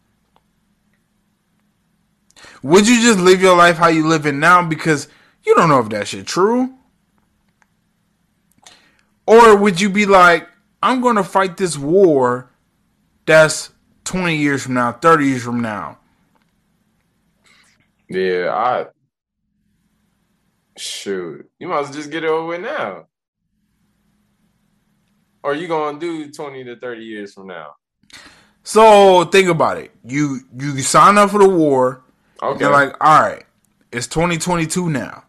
Would you just live your life how you live it now? Because you don't know if that shit true. Or would you be like, I'm going to fight this war that's 20 years from now, 30 years from now? Yeah, I. Shoot. You might as well just get it over with now. Or you going to do 20 to 30 years from now? So think about it. You you sign up for the war. Okay. You're like, all right, it's 2022 now.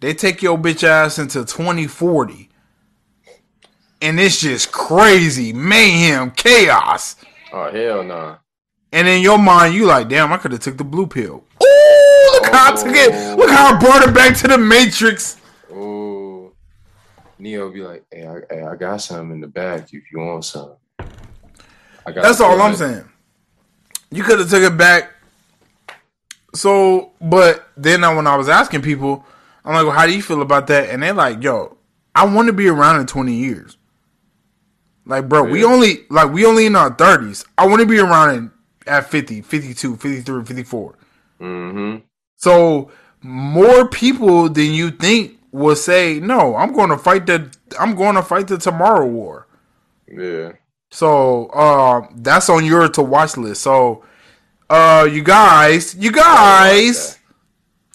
They take your bitch ass into 2040 and it's just crazy mayhem, chaos. Oh hell no! Nah. And in your mind, you like, damn, I could have took the blue pill. Ooh, look oh. how I took it. Look how I brought it back to the Matrix. Ooh, Neo be like, hey, I, hey, I got some in the back if you want some. That's all I'm saying. You could have took it back. So, but then when I was asking people, I'm like, well, how do you feel about that? And they're like, yo, I want to be around in 20 years. Like, bro, yeah. we only like we only in our thirties. I want to be around in, at 50, 52, 53, 54. Mm-hmm. So more people than you think will say, "No, I'm going to fight the I'm going to fight the tomorrow war." Yeah. So uh, that's on your to watch list. So uh, you guys, you guys,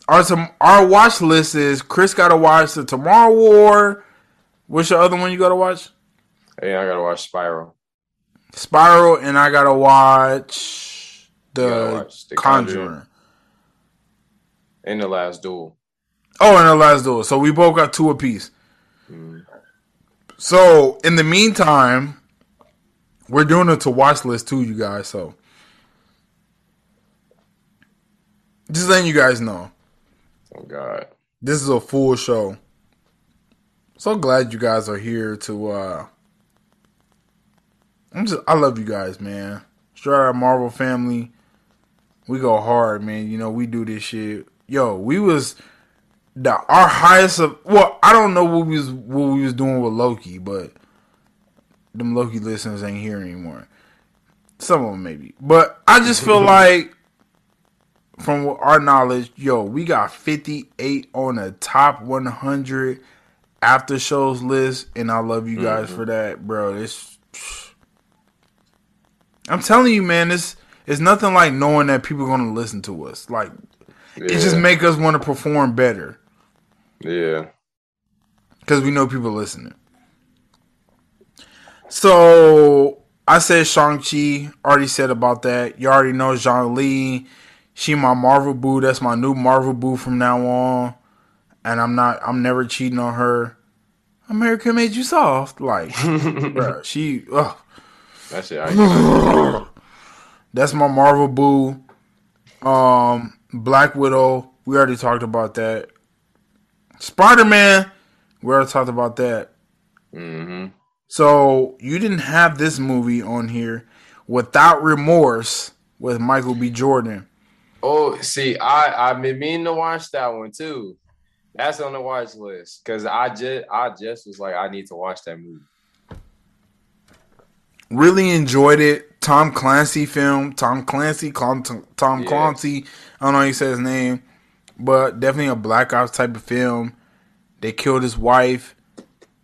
our some our watch list is Chris got to watch the Tomorrow War. What's your other one you gotta watch? Hey, I gotta watch Spiral. Spiral, and I watch the, gotta watch The Conjuring. Conjuring. And the Last Duel. Oh, and the last duel. So we both got two apiece. Mm. So in the meantime, we're doing a to watch list too, you guys. So just letting you guys know, Oh God. this is a full show. So glad you guys are here to. uh I'm just. I love you guys, man. Straight out Marvel family. We go hard, man. You know we do this shit. Yo, we was the our highest of. Well, I don't know what we was what we was doing with Loki, but them Loki listeners ain't here anymore. Some of them maybe, but I just feel like from our knowledge, yo, we got 58 on the top 100 after shows list, and I love you guys mm-hmm. for that, bro. It's, I'm telling you, man, this it's nothing like knowing that people are gonna listen to us. Like, it just Yeah. make us want to perform better Yeah. because we know people listening. So I said Shang Chi. Already said about that. You already know Jean Lee. She my Marvel boo. That's my new Marvel boo from now on. And I'm not. I'm never cheating on her. America made you soft, like, She. Ugh. That shit. I That's my Marvel boo. Um, Black Widow. We already talked about that. Spider Man. We already talked about that. mm-hmm. So you didn't have this movie on here without remorse with Michael B. Jordan. Oh, see, I I've been meaning to watch that one too. That's on the watch list because I just I just was like I need to watch that movie. Really enjoyed it. Tom Clancy film. Tom Clancy. Tom, Tom Yeah. Clancy. I don't know how you say his name, but definitely a Black Ops type of film. They killed his wife,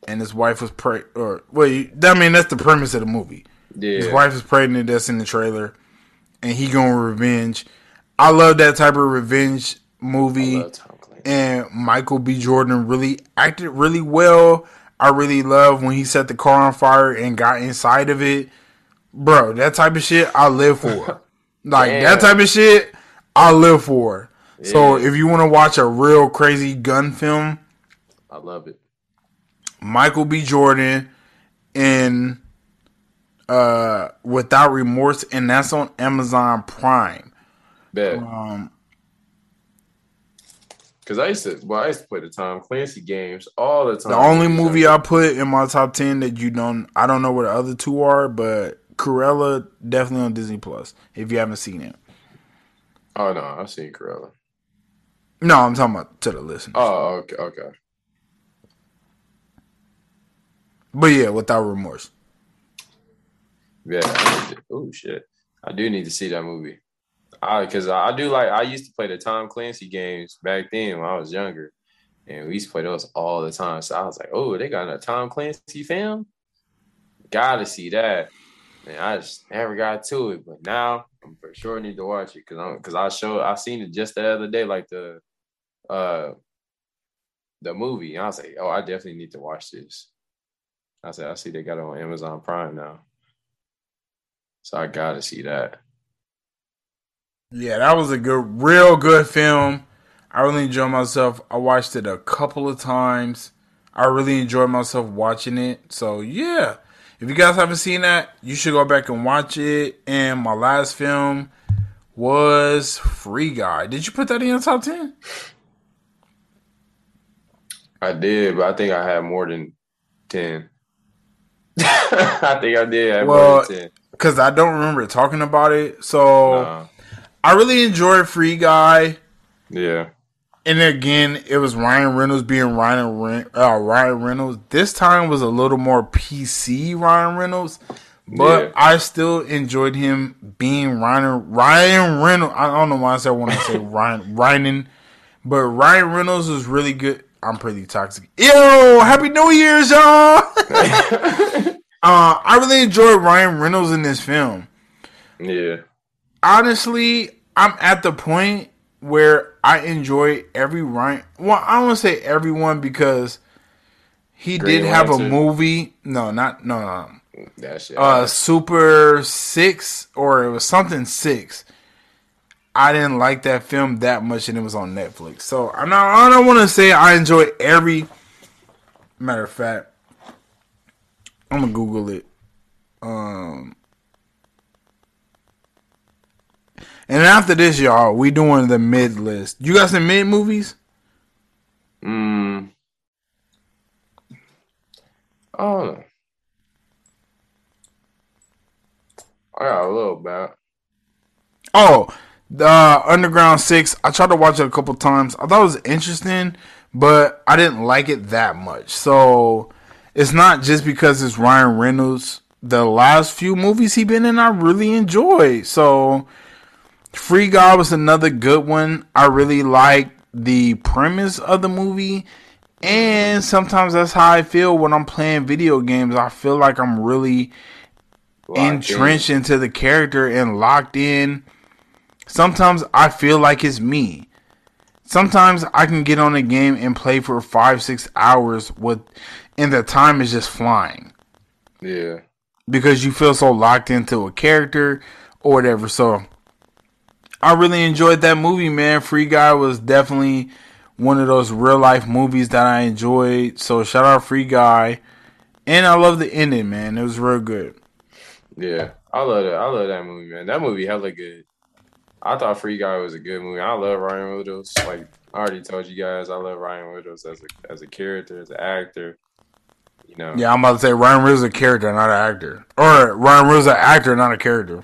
and his wife was pre. Or well, I mean that's the premise of the movie. His wife is pregnant. That's in the trailer, and he going to revenge. I love that type of revenge movie. and Michael B. Jordan really acted really well. I really love when he set the car on fire and got inside of it. Bro, that type of shit I live for. like Damn. that type of shit I live for. So if you want to watch a real crazy gun film, I love it. Michael B. Jordan in uh Without Remorse and that's on Amazon Prime. Bet. Um Because I used to, well, I used to play the Tom Clancy games all the time. The only movie I put in my top ten that you don't, I don't know what the other two are, but Cruella definitely on Disney Plus. If you haven't seen it, Oh no, I've seen Cruella. no, I'm talking about to the listeners. Oh, okay, okay. But yeah, without remorse. Yeah. Oh shit, I do need to see that movie. I because I, do like I used to play the Tom Clancy games back then when I was younger, and we used to play those all the time. So I was like, oh, they got a Tom Clancy film. Gotta see that. And I just never got to it, but now I'm for sure need to watch it because I'm because I showed I seen it just the other day, like the uh the movie. And I was like, oh, I definitely need to watch this. I said, I see they got it on Amazon Prime now. So I gotta see that. Yeah, that was a good, real good film. I really enjoyed myself. I watched it a couple of times. I really enjoyed myself watching it. So yeah, if you guys haven't seen that, you should go back and watch it. And my last film was Free Guy. Did you put that in your top ten? I did, but I think I had more than ten. I think I did Well, more than ten. Because I don't remember talking about it. So Nah. I really enjoyed Free Guy. yeah, And again, it was Ryan Reynolds being Ryan uh, Ryan Reynolds. This time was a little more PC Ryan Reynolds, but Yeah. I still enjoyed him being Ryan Ryan Reynolds. I don't know why I said when I say Ryan Ryan, but Ryan Reynolds was really good. I'm pretty toxic. Yo, Happy New Year's, y'all. uh, I really enjoyed Ryan Reynolds in this film yeah, honestly, I'm at the point where I enjoy every Ryan. Well, I don't say everyone because he Green did have Lantern. a movie. No, not no no. That shit. Uh, Super Six or it was something six. I didn't like that film that much, and it was on Netflix. So I'm not. I don't want to say I enjoy every. Matter of fact, I'm gonna Google it. Um, and after this, y'all, we doing the mid list. You got some mid movies? Hmm. Oh. I got a little bit. Oh, the uh, Underground Six. I tried to watch it a couple times. I thought it was interesting, but I didn't like it that much. So it's not just because it's Ryan Reynolds. The last few movies he been in, I really enjoyed. So Free Guy was another good one. I really liked the premise of the movie. And sometimes that's how I feel when I'm playing video games. I feel like I'm really locked entrenched in. into the character and locked in. Sometimes I feel like it's me. Sometimes I can get on a game and play for five, six hours with and the time is just flying. Yeah. Because you feel so locked into a character or whatever. So I really enjoyed that movie, man. Free Guy was definitely one of those real life movies that I enjoyed. So shout out Free Guy. And I love the ending, man. It was real good. Yeah. I love that. I love that movie, man. That movie hella good. I thought Free Guy was a good movie. I love Ryan Reynolds. Like I already told you guys, I love Ryan Reynolds as a as a character, as an actor. You know. Yeah, I'm about to say Ryan Reynolds is a character, not an actor. Or Ryan Reynolds is an actor, not a character.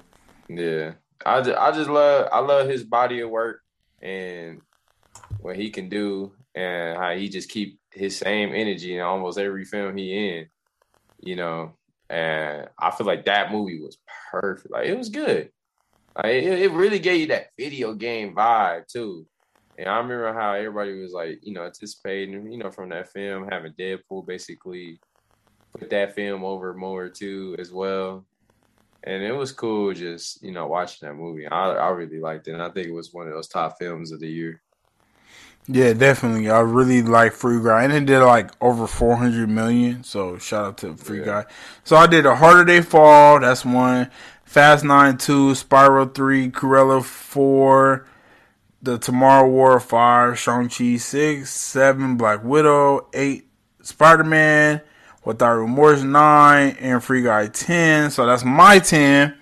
Yeah. I just, I just love I love his body of work and what he can do and how he just keep his same energy in almost every film he in. You know, and I feel like that movie was perfect. Like it was good. Like it, it really gave you that video game vibe too. And I remember how everybody was like, you know, anticipating, you know, from that film, having Deadpool basically put that film over more too as well and it was cool just you know watching that movie. I I really liked it. and I think it was one of those top films of the year. Yeah, definitely. I really like Free Guy, and it did like over four hundred million. So shout out to Free yeah. Guy. So I did a Harder They Fall. That's one. Fast Nine two, Spiral three, Cruella four, The Tomorrow War five, Shang Chi six, seven, Black Widow eight, Spider Man Without Remorse 9 and Free Guy 10. So that's my 10.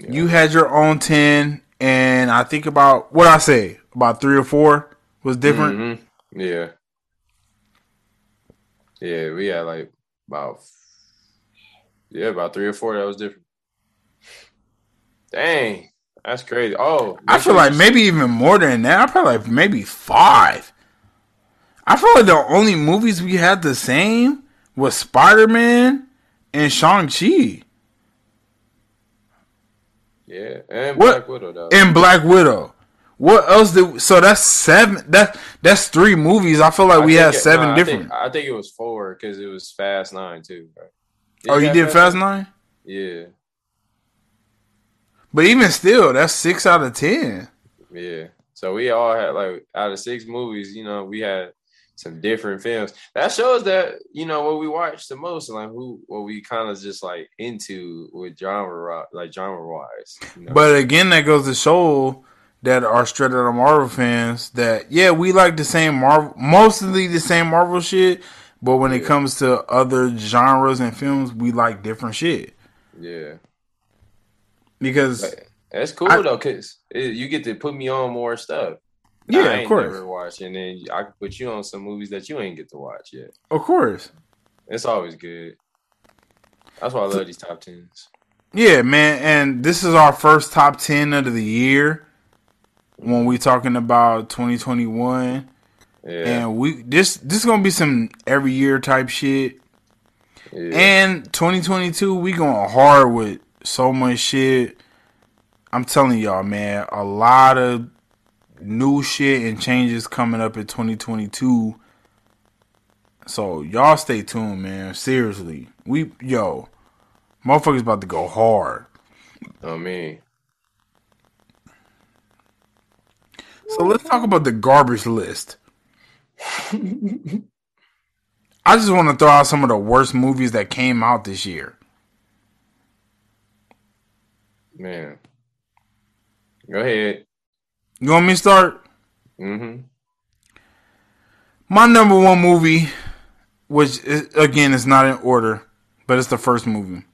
Yeah. You had your own 10. And I think about what I say, about three or four was different. Mm-hmm. Yeah. Yeah, we had like about yeah, about three or four that was different. Dang, that's crazy. Oh, I feel like maybe even more than that. I probably like maybe five. I feel like the only movies we had the same was Spider Man and Shang Chi. Yeah, and what, Black Widow though. And Black Widow. What else did? So that's seven. That that's three movies. I feel like I we had seven different. I think, I think, it was four because it was Fast Nine too. Oh, you did Fast Nine? Yeah. But even still, that's six out of ten. Yeah. So we all had like out of six movies, you know, we had some different films. That shows that you know what we watch the most, like who what we kind of just like into with genre, like genre wise. You know? But again, that goes to show that are straight out of Marvel fans that yeah, we like the same Marvel, mostly the same Marvel shit. But when yeah. it comes to other genres and films, we like different shit. Yeah, because that's cool I, though, cause it, you get to put me on more stuff. Yeah, I of course. Never watch, and then I can put you on some movies that you ain't get to watch yet. Of course, it's always good. That's why I love these top tens. Yeah, man, and this is our first top ten of the year when we talking about 2021. Yeah. And we this this is gonna be some every year type shit. Yeah. And 2022, we going hard with so much shit. I'm telling y'all, man, a lot of new shit and changes coming up in 2022. So y'all stay tuned, man. Seriously, we yo, motherfuckers about to go hard. Oh me. So let's talk about the garbage list. I just want to throw out some of the worst movies that came out this year. Man. Go ahead. You want me to start? Mm-hmm. My number one movie, which is, again is not in order, but it's the first movie.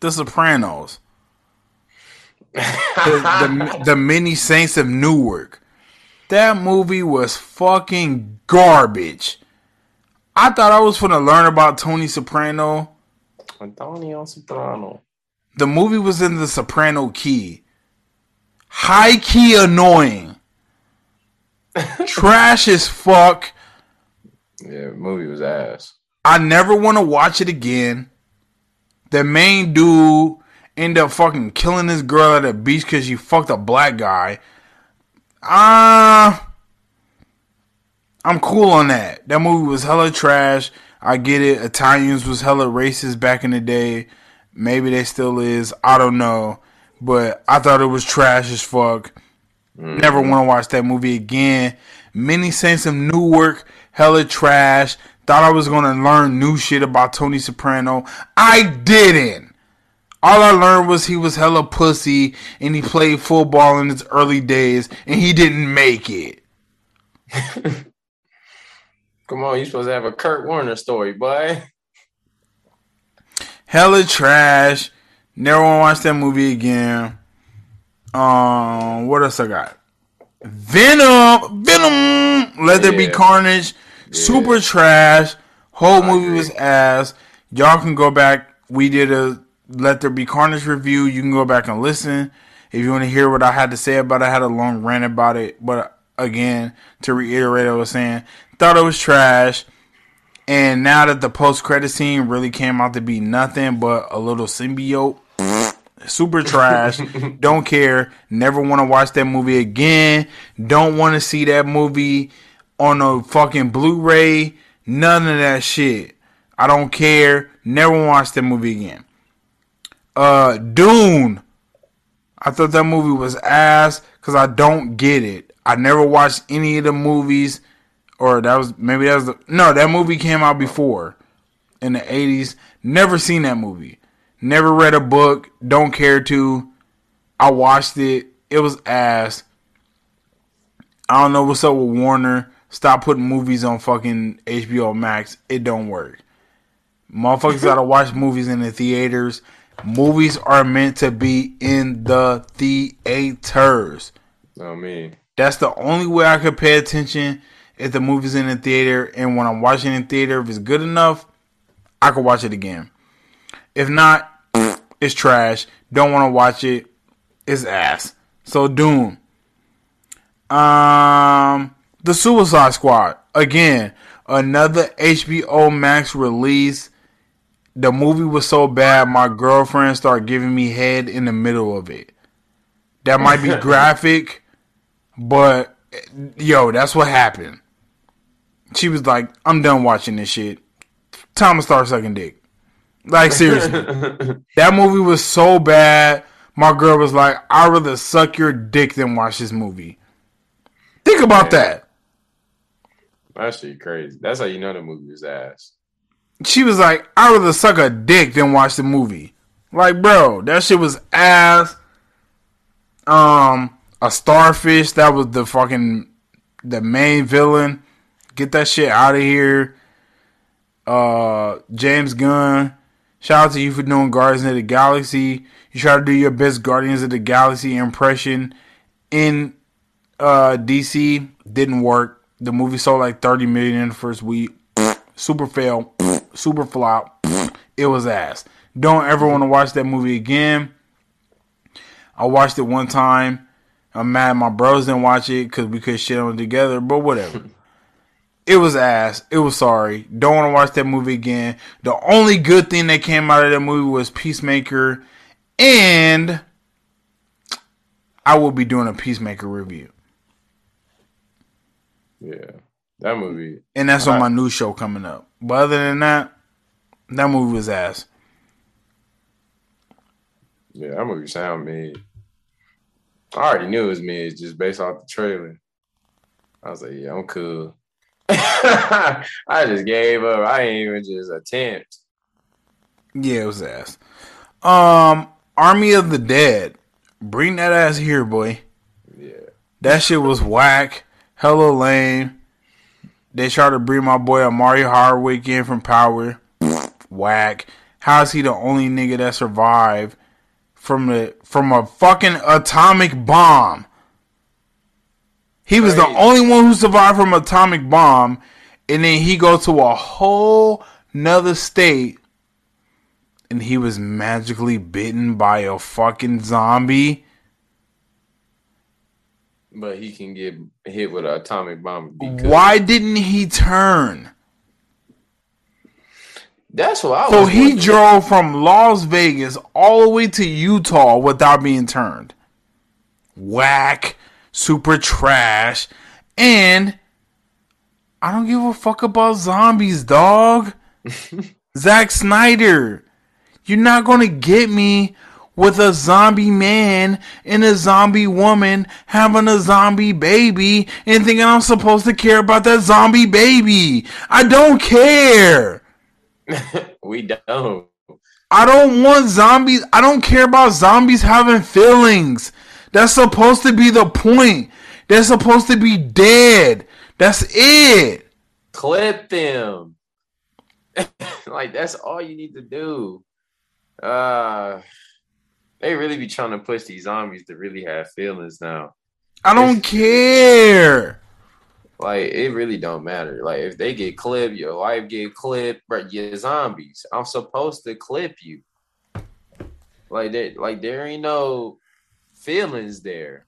The Sopranos. the, the, the many saints of Newark. That movie was fucking garbage. I thought I was gonna learn about Tony Soprano. Antonio Soprano. The movie was in the soprano key. High key annoying. Trash as fuck. Yeah, movie was ass. I never want to watch it again. The main dude end up fucking killing this girl at the beach because she fucked a black guy. Ah. Uh, I'm cool on that. That movie was hella trash. I get it. Italians was hella racist back in the day. Maybe they still is. I don't know. But I thought it was trash as fuck. Mm-hmm. Never want to watch that movie again. Many Saints of Newark, hella trash. Thought I was going to learn new shit about Tony Soprano. I didn't. All I learned was he was hella pussy and he played football in his early days and he didn't make it. Come on, you supposed to have a Kurt Warner story, boy. Hella trash. Never want to watch that movie again. Um, what else I got? Venom, Venom. Let there be carnage. Yeah. Super trash. Whole movie was ass. Y'all can go back. We did a Let There Be Carnage review. You can go back and listen if you want to hear what I had to say about it. I had a long rant about it, but again, to reiterate, I was saying thought it was trash. And now that the post credit scene really came out to be nothing but a little symbiote, super trash. Don't care. Never want to watch that movie again. Don't want to see that movie on a fucking Blu-ray. None of that shit. I don't care. Never watch that movie again. Uh, Dune. I thought that movie was ass because I don't get it. I never watched any of the movies or that was maybe that was the, no that movie came out before in the 80s never seen that movie. Never read a book don't care to. I watched it. It was ass. I don't know what's up with warner. Stop putting movies on fucking hbo max. It don't work. Motherfuckers gotta watch movies in the theaters. Movies are meant to be in the theaters. Oh me that's the only way i could pay attention if the movie's in the theater and when I'm watching in theater, if it's good enough, I could watch it again. If not, it's trash. Don't want to watch it. It's ass. So Dune. Um, The Suicide Squad. Again, another HBO Max release. The movie was so bad, my girlfriend started giving me head in the middle of it. That might be graphic, but yo, that's what happened she was like, I'm done watching this shit. Time to start sucking dick. Like seriously. that movie was so bad. My girl was like, I'd rather suck your dick than watch this movie. Think about that. That shit crazy. That's how you know the movie was ass. She was like, I'd rather suck a dick than watch the movie. Like, bro, that shit was ass. Um, a starfish, that was the fucking the main villain. Get that shit out of here. Uh, James Gunn, shout out to you for doing Guardians of the Galaxy. You try to do your best Guardians of the Galaxy impression in uh, DC. Didn't work. The movie sold like 30 million in the first week. Super fail. Super flop. It was ass. Don't ever want to watch that movie again. I watched it one time. I'm mad my bros didn't watch it because we could shit on it together, but whatever. It was ass. It was sorry. Don't want to watch that movie again. The only good thing that came out of that movie was Peacemaker, and I will be doing a Peacemaker review. Yeah, that movie. And that's on my new show coming up. But other than that, that movie was ass. Yeah, that movie sound mid. I already knew it was mid just based off the trailer. I was like, yeah, I'm cool. I just gave up. I ain't even just attempt. Yeah, it was ass. Um, Army of the Dead. Bring that ass here, boy. Yeah. That shit was whack. Hella lame. They tried to bring my boy Omari Hardwick in from Power. whack. How is he the only nigga that survived from the from a fucking atomic bomb? He was the only one who survived from atomic bomb, and then he go to a whole nother state, and he was magically bitten by a fucking zombie. But he can get hit with an atomic bomb. Why didn't he turn? That's what I was. so he wondering. drove from Las Vegas all the way to Utah without being turned. Whack super trash, and I don't give a fuck about zombies, dog. Zack Snyder, you're not gonna get me with a zombie man and a zombie woman having a zombie baby and thinking I'm supposed to care about that zombie baby. I don't care. we don't. I don't want zombies. I don't care about zombies having feelings. That's supposed to be the point. They're supposed to be dead. That's it. Clip them. like that's all you need to do. Uh they really be trying to push these zombies to really have feelings now. I don't it's, care. Like it really don't matter. Like if they get clipped, your wife get clipped, but you're zombies. I'm supposed to clip you. Like that, like there ain't no feelings there.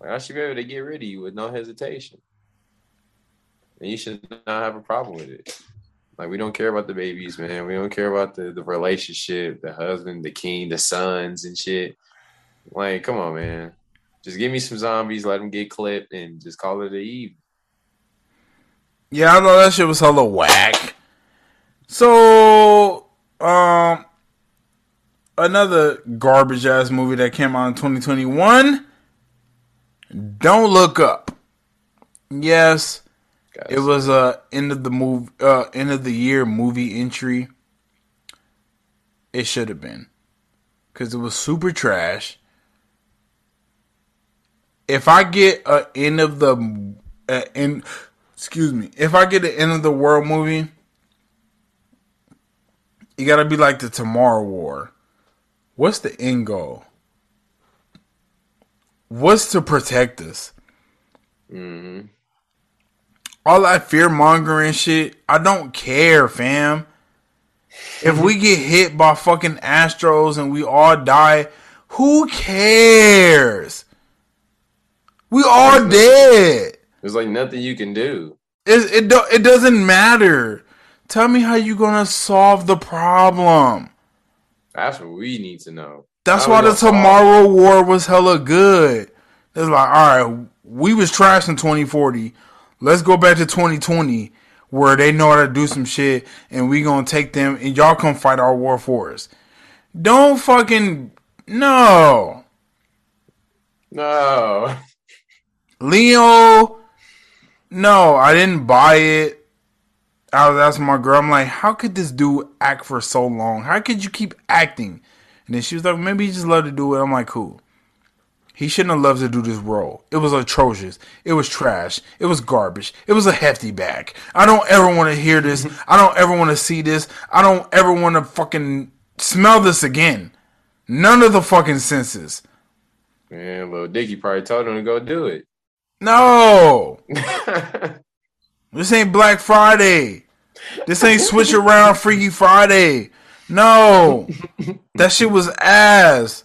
Like I should be able to get rid of you with no hesitation. And you should not have a problem with it. Like we don't care about the babies, man. We don't care about the, the relationship, the husband, the king, the sons and shit. Like, come on, man. Just give me some zombies, let them get clipped, and just call it a eve. Yeah, I know that shit was hella whack. So, um, another garbage ass movie that came out in 2021. Don't look up. Yes, Guys. it was a end of the move, uh, end of the year movie entry. It should have been because it was super trash. If I get a end of the uh, end, excuse me, if I get an end of the world movie, you gotta be like the Tomorrow War what's the end goal? What's to protect us? Mm-hmm. All that fear mongering shit, I don't care, fam. if we get hit by fucking Astros and we all die, who cares? We all dead. There's like nothing you can do. It it, do, it doesn't matter. Tell me how you gonna solve the problem. That's what we need to know. That's why the Tomorrow War was hella good. It's like, all right, we was trash in 2040. Let's go back to 2020 where they know how to do some shit and we gonna take them and y'all come fight our war for us. Don't fucking no. No. Leo No, I didn't buy it. I was asking my girl, I'm like, how could this dude act for so long? How could you keep acting? And then she was like, maybe he just loved to do it. I'm like, cool. He shouldn't have loved to do this role. It was atrocious. It was trash. It was garbage. It was a hefty bag. I don't ever want to hear this. Mm-hmm. I don't ever want to see this. I don't ever want to fucking smell this again. None of the fucking senses. Man, Lil Dicky probably told him to go do it. No. This ain't Black Friday. This ain't Switch Around Freaky Friday. No. that shit was ass.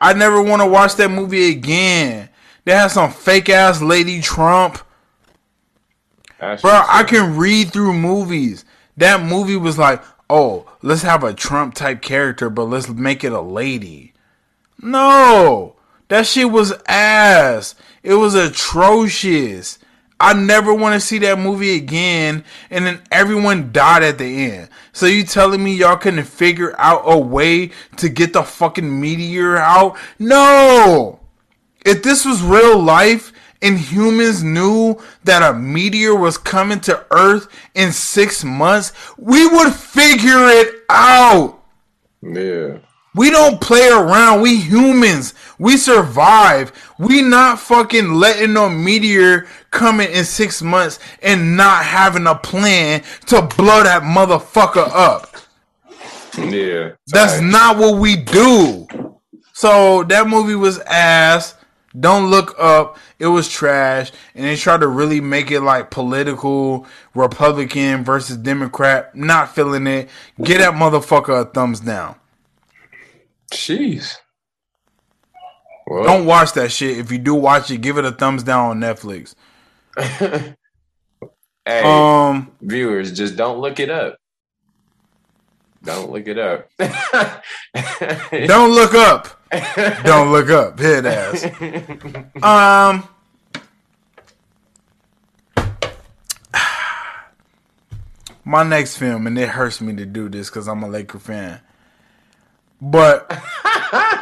I never want to watch that movie again. They have some fake ass Lady Trump. Bro, I can read through movies. That movie was like, oh, let's have a Trump type character, but let's make it a lady. No. That shit was ass. It was atrocious. I never want to see that movie again. And then everyone died at the end. So you telling me y'all couldn't figure out a way to get the fucking meteor out? No! If this was real life and humans knew that a meteor was coming to Earth in six months, we would figure it out. Yeah. We don't play around. We humans. We survive. We not fucking letting no meteor coming in six months and not having a plan to blow that motherfucker up. Yeah. That's Sorry. not what we do. So that movie was ass. Don't look up. It was trash, and they tried to really make it like political, Republican versus Democrat. Not feeling it. Get that motherfucker a thumbs down. Jeez. Well, Don't watch that shit. If you do watch it, give it a thumbs down on Netflix. hey, Um, viewers, just don't look it up. Don't look it up. don't look up. Don't look up. Head ass. Um. My next film, and it hurts me to do this because I'm a Laker fan, but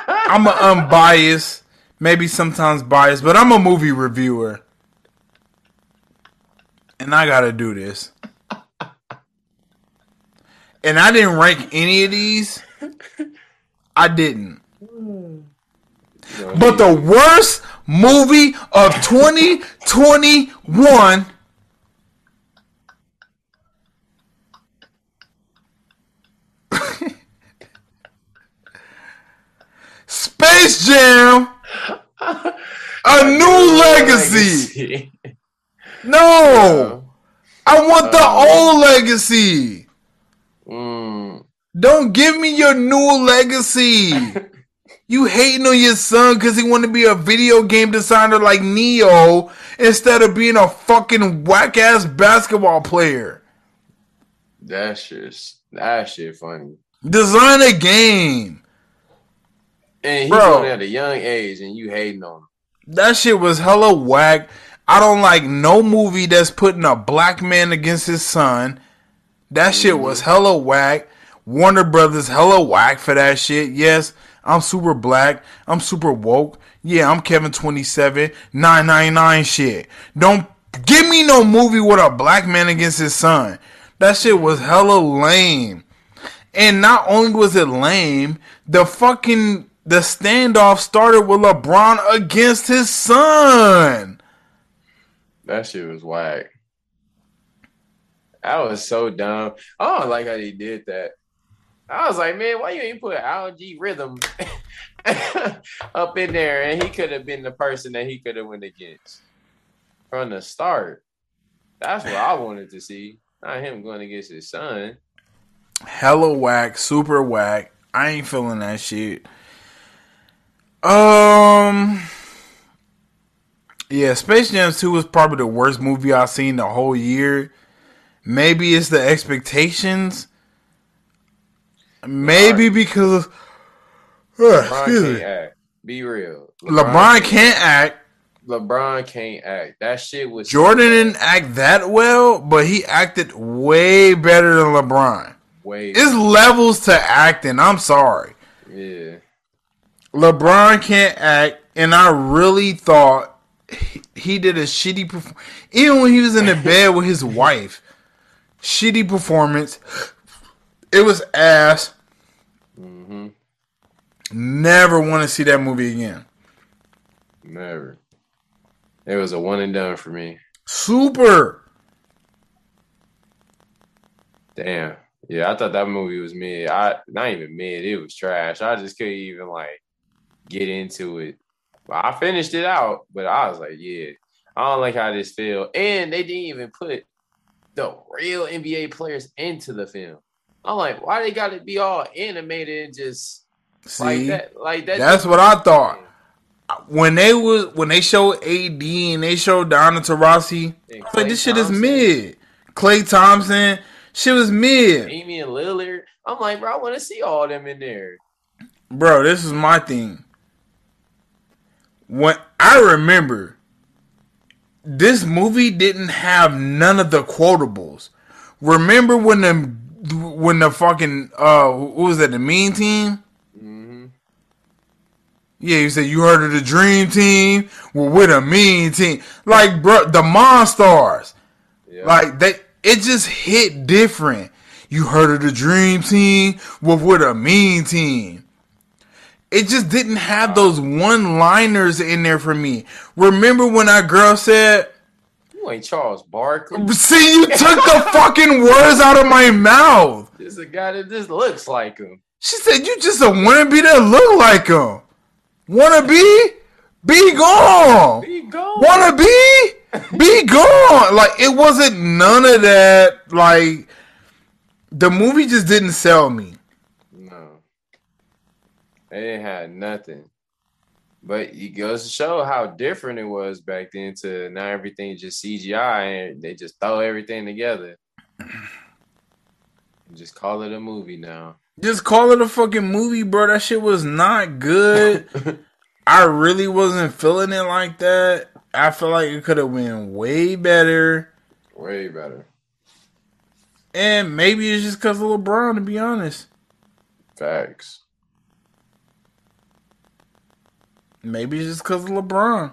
I'm an unbiased, maybe sometimes biased, but I'm a movie reviewer, and I gotta do this. And I didn't rank any of these. I didn't. But the worst movie of 2021 Space Jam A New Legacy. No. I want the old legacy. Mm, Don't give me your new legacy. you hating on your son because he want to be a video game designer like Neo instead of being a fucking whack ass basketball player. That's just that shit funny. Design a game. And he's Bro. on at a young age, and you hating on him. That shit was hella whack. I don't like no movie that's putting a black man against his son. That shit was mm. hella whack. Warner Brothers hella whack for that shit. Yes, I'm super black. I'm super woke. Yeah, I'm Kevin 27, 999 shit. Don't give me no movie with a black man against his son. That shit was hella lame. And not only was it lame, the fucking the standoff started with LeBron against his son. That shit was whack. That was so dumb. I don't like how he did that. I was like, man, why you ain't put Al-G Rhythm up in there? And he could have been the person that he could have went against from the start. That's what I wanted to see. Not him going against his son. Hella whack, super whack. I ain't feeling that shit. Um Yeah, Space Jam 2 was probably the worst movie I've seen the whole year. Maybe it's the expectations. Maybe because of Ugh, LeBron can't me. act. Be real. LeBron can't act. LeBron can't act. That shit was Jordan didn't act that well, but he acted way better than LeBron. way. It's levels to acting. I'm sorry. yeah. LeBron can't act, and I really thought he, he did a shitty performance. Even when he was in the bed with his wife, shitty performance. It was ass. hmm Never want to see that movie again. Never. It was a one and done for me. Super. Damn. Yeah, I thought that movie was mid. I not even mid. It was trash. I just couldn't even like get into it. But I finished it out, but I was like, yeah, I don't like how this feel. And they didn't even put the real NBA players into the film. I'm like, why they got to be all animated and just like that? Like that. that's what I thought. when they was when they showed AD and they showed Diana Taurasi, I was like, this shit is mid. Klay Thompson, shit was mid. Damian Lillard. I'm like, bro, I want to see all them in there. Bro, this is my thing. When I remember, this movie didn't have none of the quotables. Remember when the when the fucking uh who was that the mean team? hmm Yeah, you said you heard of the Dream Team. Well, with a mean team, like bro, the Monstars. Yeah. Like they, it just hit different. You heard of the Dream Team? Well, with a mean team. It just didn't have those one liners in there for me. Remember when that girl said, You ain't Charles Barkley. See, you took the fucking words out of my mouth. This is a guy that just looks like him. She said, You just a wannabe that look like him. Wanna be? Gone. Be gone. Wanna be? Be gone. Like it wasn't none of that. Like the movie just didn't sell me. They didn't have nothing. But it goes to show how different it was back then to now everything just CGI and they just throw everything together. just call it a movie now. Just call it a fucking movie, bro. That shit was not good. I really wasn't feeling it like that. I feel like it could have been way better. Way better. And maybe it's just because of LeBron, to be honest. Facts. Maybe it's just because of LeBron.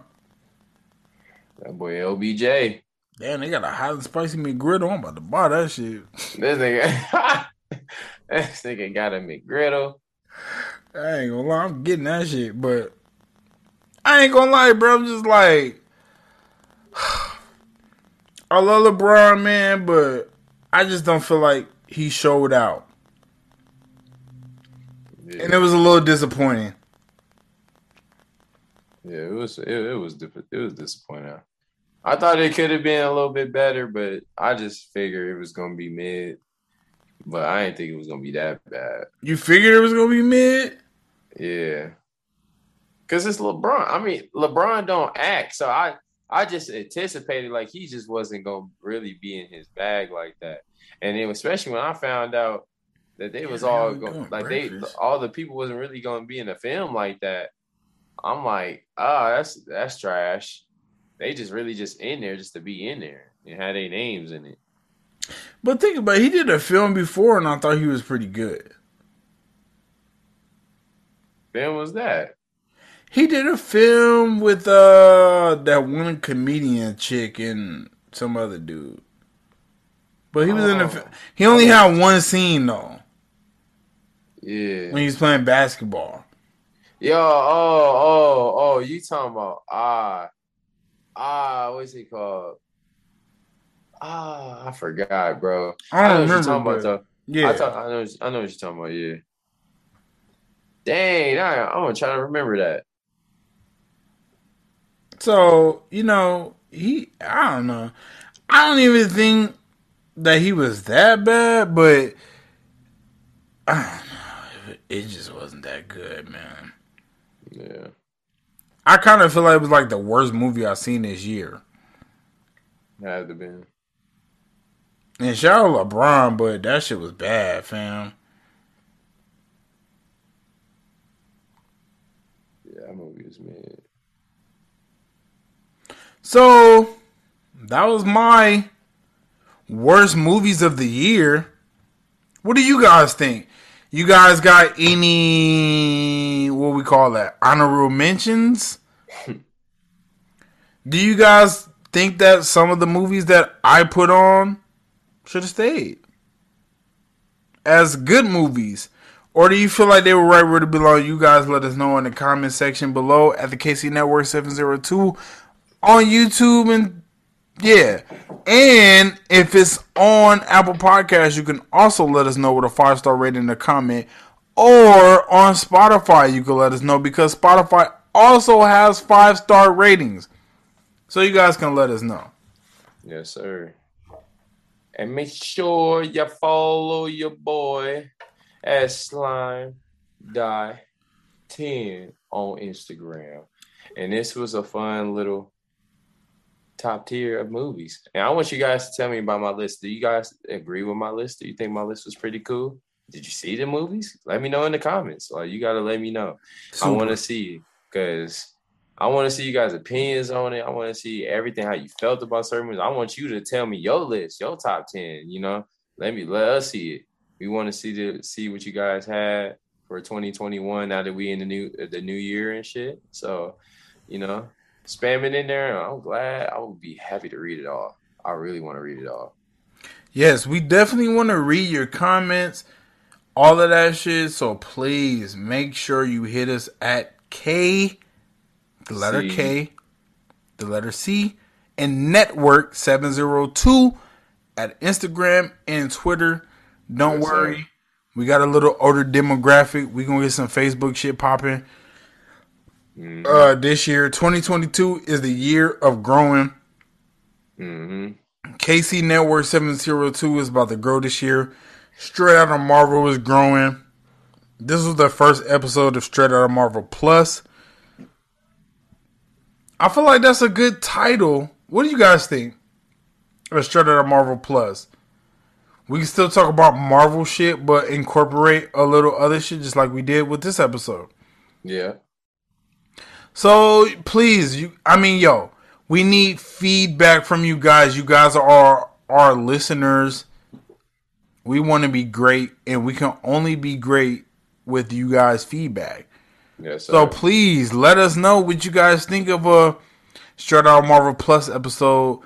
That boy LBJ. Damn, they got a hot and spicy McGriddle. I'm about to buy that shit. This nigga, this nigga got a McGriddle. I ain't gonna lie, I'm getting that shit, but I ain't gonna lie, bro. I'm just like, I love LeBron, man, but I just don't feel like he showed out, yeah. and it was a little disappointing. Yeah, it was it, it was it was disappointing. I thought it could have been a little bit better, but I just figured it was gonna be mid. But I didn't think it was gonna be that bad. You figured it was gonna be mid? Yeah. Cause it's LeBron. I mean, LeBron don't act, so I I just anticipated like he just wasn't gonna really be in his bag like that. And then especially when I found out that they was all going like breakfast. they all the people wasn't really gonna be in the film like that. I'm like, oh, that's that's trash. They just really just in there just to be in there and had their names in it. But think about it, he did a film before and I thought he was pretty good. When was that? He did a film with uh that one comedian chick and some other dude. But he was oh. in the he only had one scene though. Yeah. When he was playing basketball. Yo, oh, oh, oh, you talking about ah ah what's he called? Ah, I forgot, bro. I don't I know. What you're talking about, though. Yeah, I, talk, I know. I know what you're talking about. Yeah. Dang, I, I'm gonna try to remember that. So you know, he. I don't know. I don't even think that he was that bad, but I don't know. It just wasn't that good, man. Yeah. I kind of feel like it was like the worst movie I've seen this year. Had to been. And shout out LeBron, but that shit was bad, fam. Yeah, that movie was mad. So that was my worst movies of the year. What do you guys think? You guys got any what we call that honorable mentions? Do you guys think that some of the movies that I put on should have stayed as good movies? Or do you feel like they were right where they belong? You guys let us know in the comment section below at the KC Network 702 on YouTube and yeah. And if it's on Apple Podcasts, you can also let us know with a five star rating in the comment. Or on Spotify, you can let us know because Spotify also has five star ratings. So you guys can let us know. Yes, sir. And make sure you follow your boy at slime die 10 on Instagram. And this was a fun little top tier of movies. And I want you guys to tell me about my list. Do you guys agree with my list? Do you think my list was pretty cool? Did you see the movies? Let me know in the comments. Like you gotta let me know. Super. I want to see because I want to see you guys' opinions on it. I want to see everything how you felt about certain movies. I want you to tell me your list, your top ten. You know, let me let us see it. We want to see the see what you guys had. for 2021 now that we in the new the new year and shit. So, you know, spam it in there. I'm glad. I would be happy to read it all. I really want to read it all. Yes, we definitely want to read your comments, all of that shit. So please make sure you hit us at K, the letter C. K, the letter C, and network 702 at Instagram and Twitter. Don't yes, worry. Sir. We got a little older demographic. We gonna get some Facebook shit popping. Mm-hmm. Uh, this year, 2022 is the year of growing. Mm-hmm. KC Network 702 is about to grow this year. Straight Out of Marvel is growing. This was the first episode of Straight Out of Marvel Plus. I feel like that's a good title. What do you guys think? Of Straight Out of Marvel Plus. We can still talk about Marvel shit, but incorporate a little other shit, just like we did with this episode. Yeah. So please, you. I mean, yo, we need feedback from you guys. You guys are our, our listeners. We want to be great, and we can only be great with you guys' feedback. Yes. Sir. So please let us know what you guys think of a Straight Out Marvel Plus episode.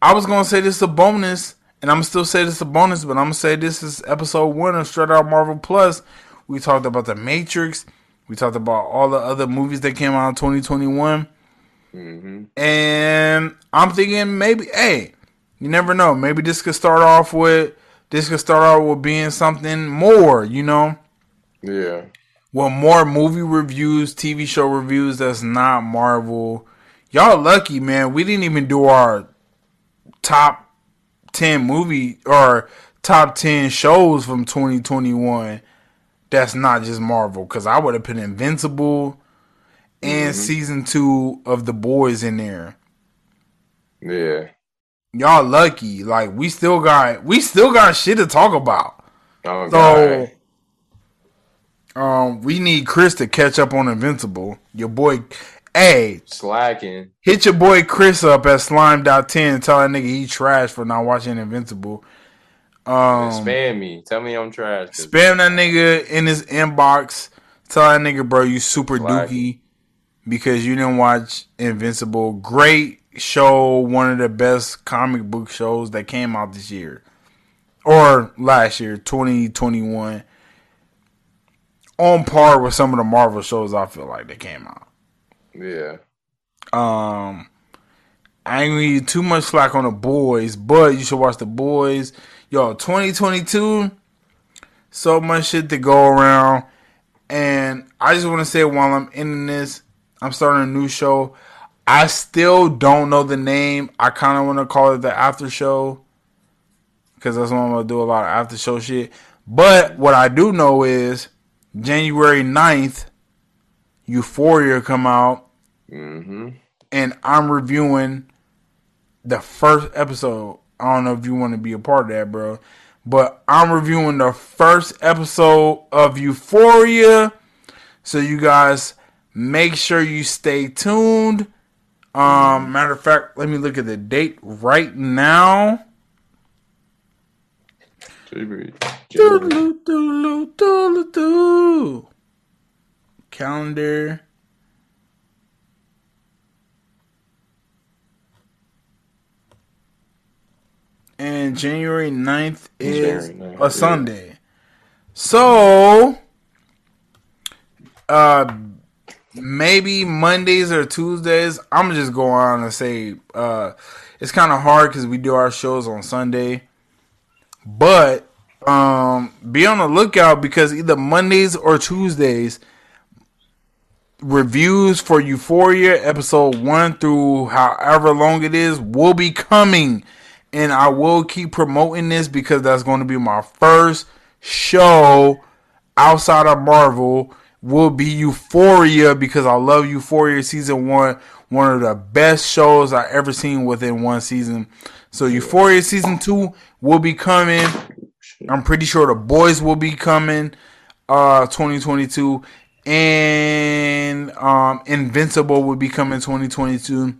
I was gonna say this is a bonus and I'm still say this is a bonus, but I'm gonna say this is episode one of Straight Out Marvel Plus. We talked about the Matrix. We talked about all the other movies that came out in 2021. Mm-hmm. And I'm thinking maybe, hey, you never know. Maybe this could start off with this could start off with being something more, you know? Yeah. Well, more movie reviews, TV show reviews that's not Marvel. Y'all lucky, man. We didn't even do our top 10 movie or top 10 shows from 2021 that's not just Marvel. Because I would have put Invincible and mm-hmm. season two of The Boys in there. Yeah. Y'all lucky. Like we still got we still got shit to talk about. Oh, so um we need Chris to catch up on Invincible. Your boy Hey, slacking. Hit your boy Chris up at Slime slime.10 tell that nigga he trash for not watching Invincible. Um, spam me. Tell me I'm trash. Spam that nigga in his inbox. Tell that nigga, bro, you super slacking. dookie because you didn't watch Invincible. Great show, one of the best comic book shows that came out this year or last year, 2021. On par with some of the Marvel shows I feel like they came out. Yeah. Um, I ain't gonna give too much slack on the boys, but you should watch the boys. Yo, 2022, so much shit to go around. And I just want to say while I'm in this, I'm starting a new show. I still don't know the name. I kind of want to call it the after show because that's what I'm gonna do a lot of after show shit. But what I do know is January 9th, Euphoria come out. Mm-hmm. And I'm reviewing the first episode. I don't know if you want to be a part of that, bro. But I'm reviewing the first episode of Euphoria. So you guys make sure you stay tuned. Um, matter of fact, let me look at the date right now. Calendar. And January 9th is January 9th, a Sunday. Yeah. So, uh, maybe Mondays or Tuesdays. I'm just going on and say uh, it's kind of hard because we do our shows on Sunday, but um, be on the lookout because either Mondays or Tuesdays reviews for Euphoria episode one through however long it is will be coming and I will keep promoting this because that's going to be my first show outside of Marvel will be Euphoria because I love Euphoria season 1 one of the best shows I ever seen within one season. So Euphoria season 2 will be coming. I'm pretty sure the boys will be coming uh 2022 and um Invincible will be coming 2022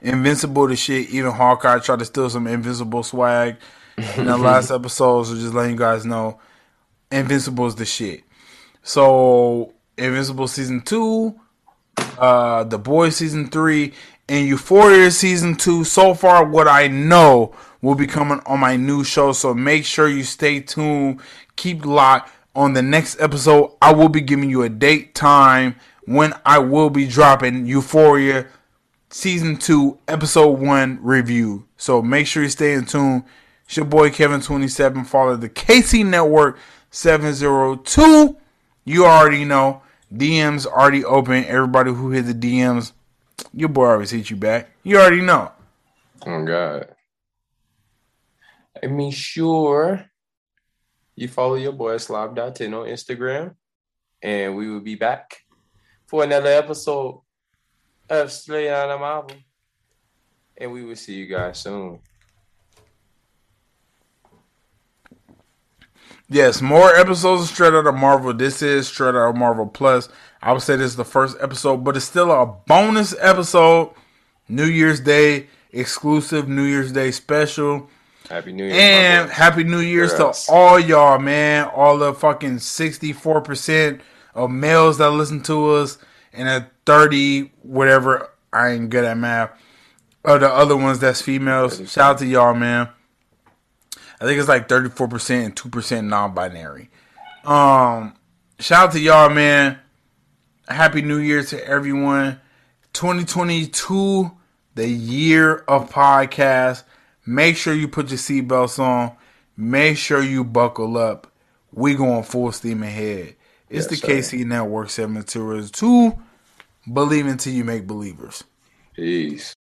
Invincible the shit. Even Hawkeye tried to steal some Invincible swag in the last episode. So just letting you guys know, Invincible is the shit. So Invincible season two, uh, The Boys season three, and Euphoria season two. So far, what I know will be coming on my new show. So make sure you stay tuned. Keep locked. On the next episode, I will be giving you a date, time when I will be dropping Euphoria season two, episode one review. So make sure you stay in tune. It's your boy Kevin27. Follow the KC Network 702. You already know. DMs already open. Everybody who hit the DMs, your boy always hit you back. You already know. Oh God. I mean, sure. You follow your boy Slob.10 on Instagram. And we will be back for another episode of Straight Out of Marvel. And we will see you guys soon. Yes, more episodes of Straight Out of Marvel. This is Straight Out of Marvel Plus. I would say this is the first episode, but it's still a bonus episode. New Year's Day exclusive, New Year's Day special. Happy New Year. And Happy New Year's to all y'all, man. All the fucking 64% of males that listen to us and a 30, whatever, I ain't good at math, of the other ones that's females. Shout out to y'all, man. I think it's like 34% and 2% non-binary. Um, shout out to y'all, man. Happy New Year to everyone. 2022, the year of podcast. Make sure you put your seatbelts on. Make sure you buckle up. We going full steam ahead. It's Yes, the sir. KC Network 702. Believe until you make believers. Peace.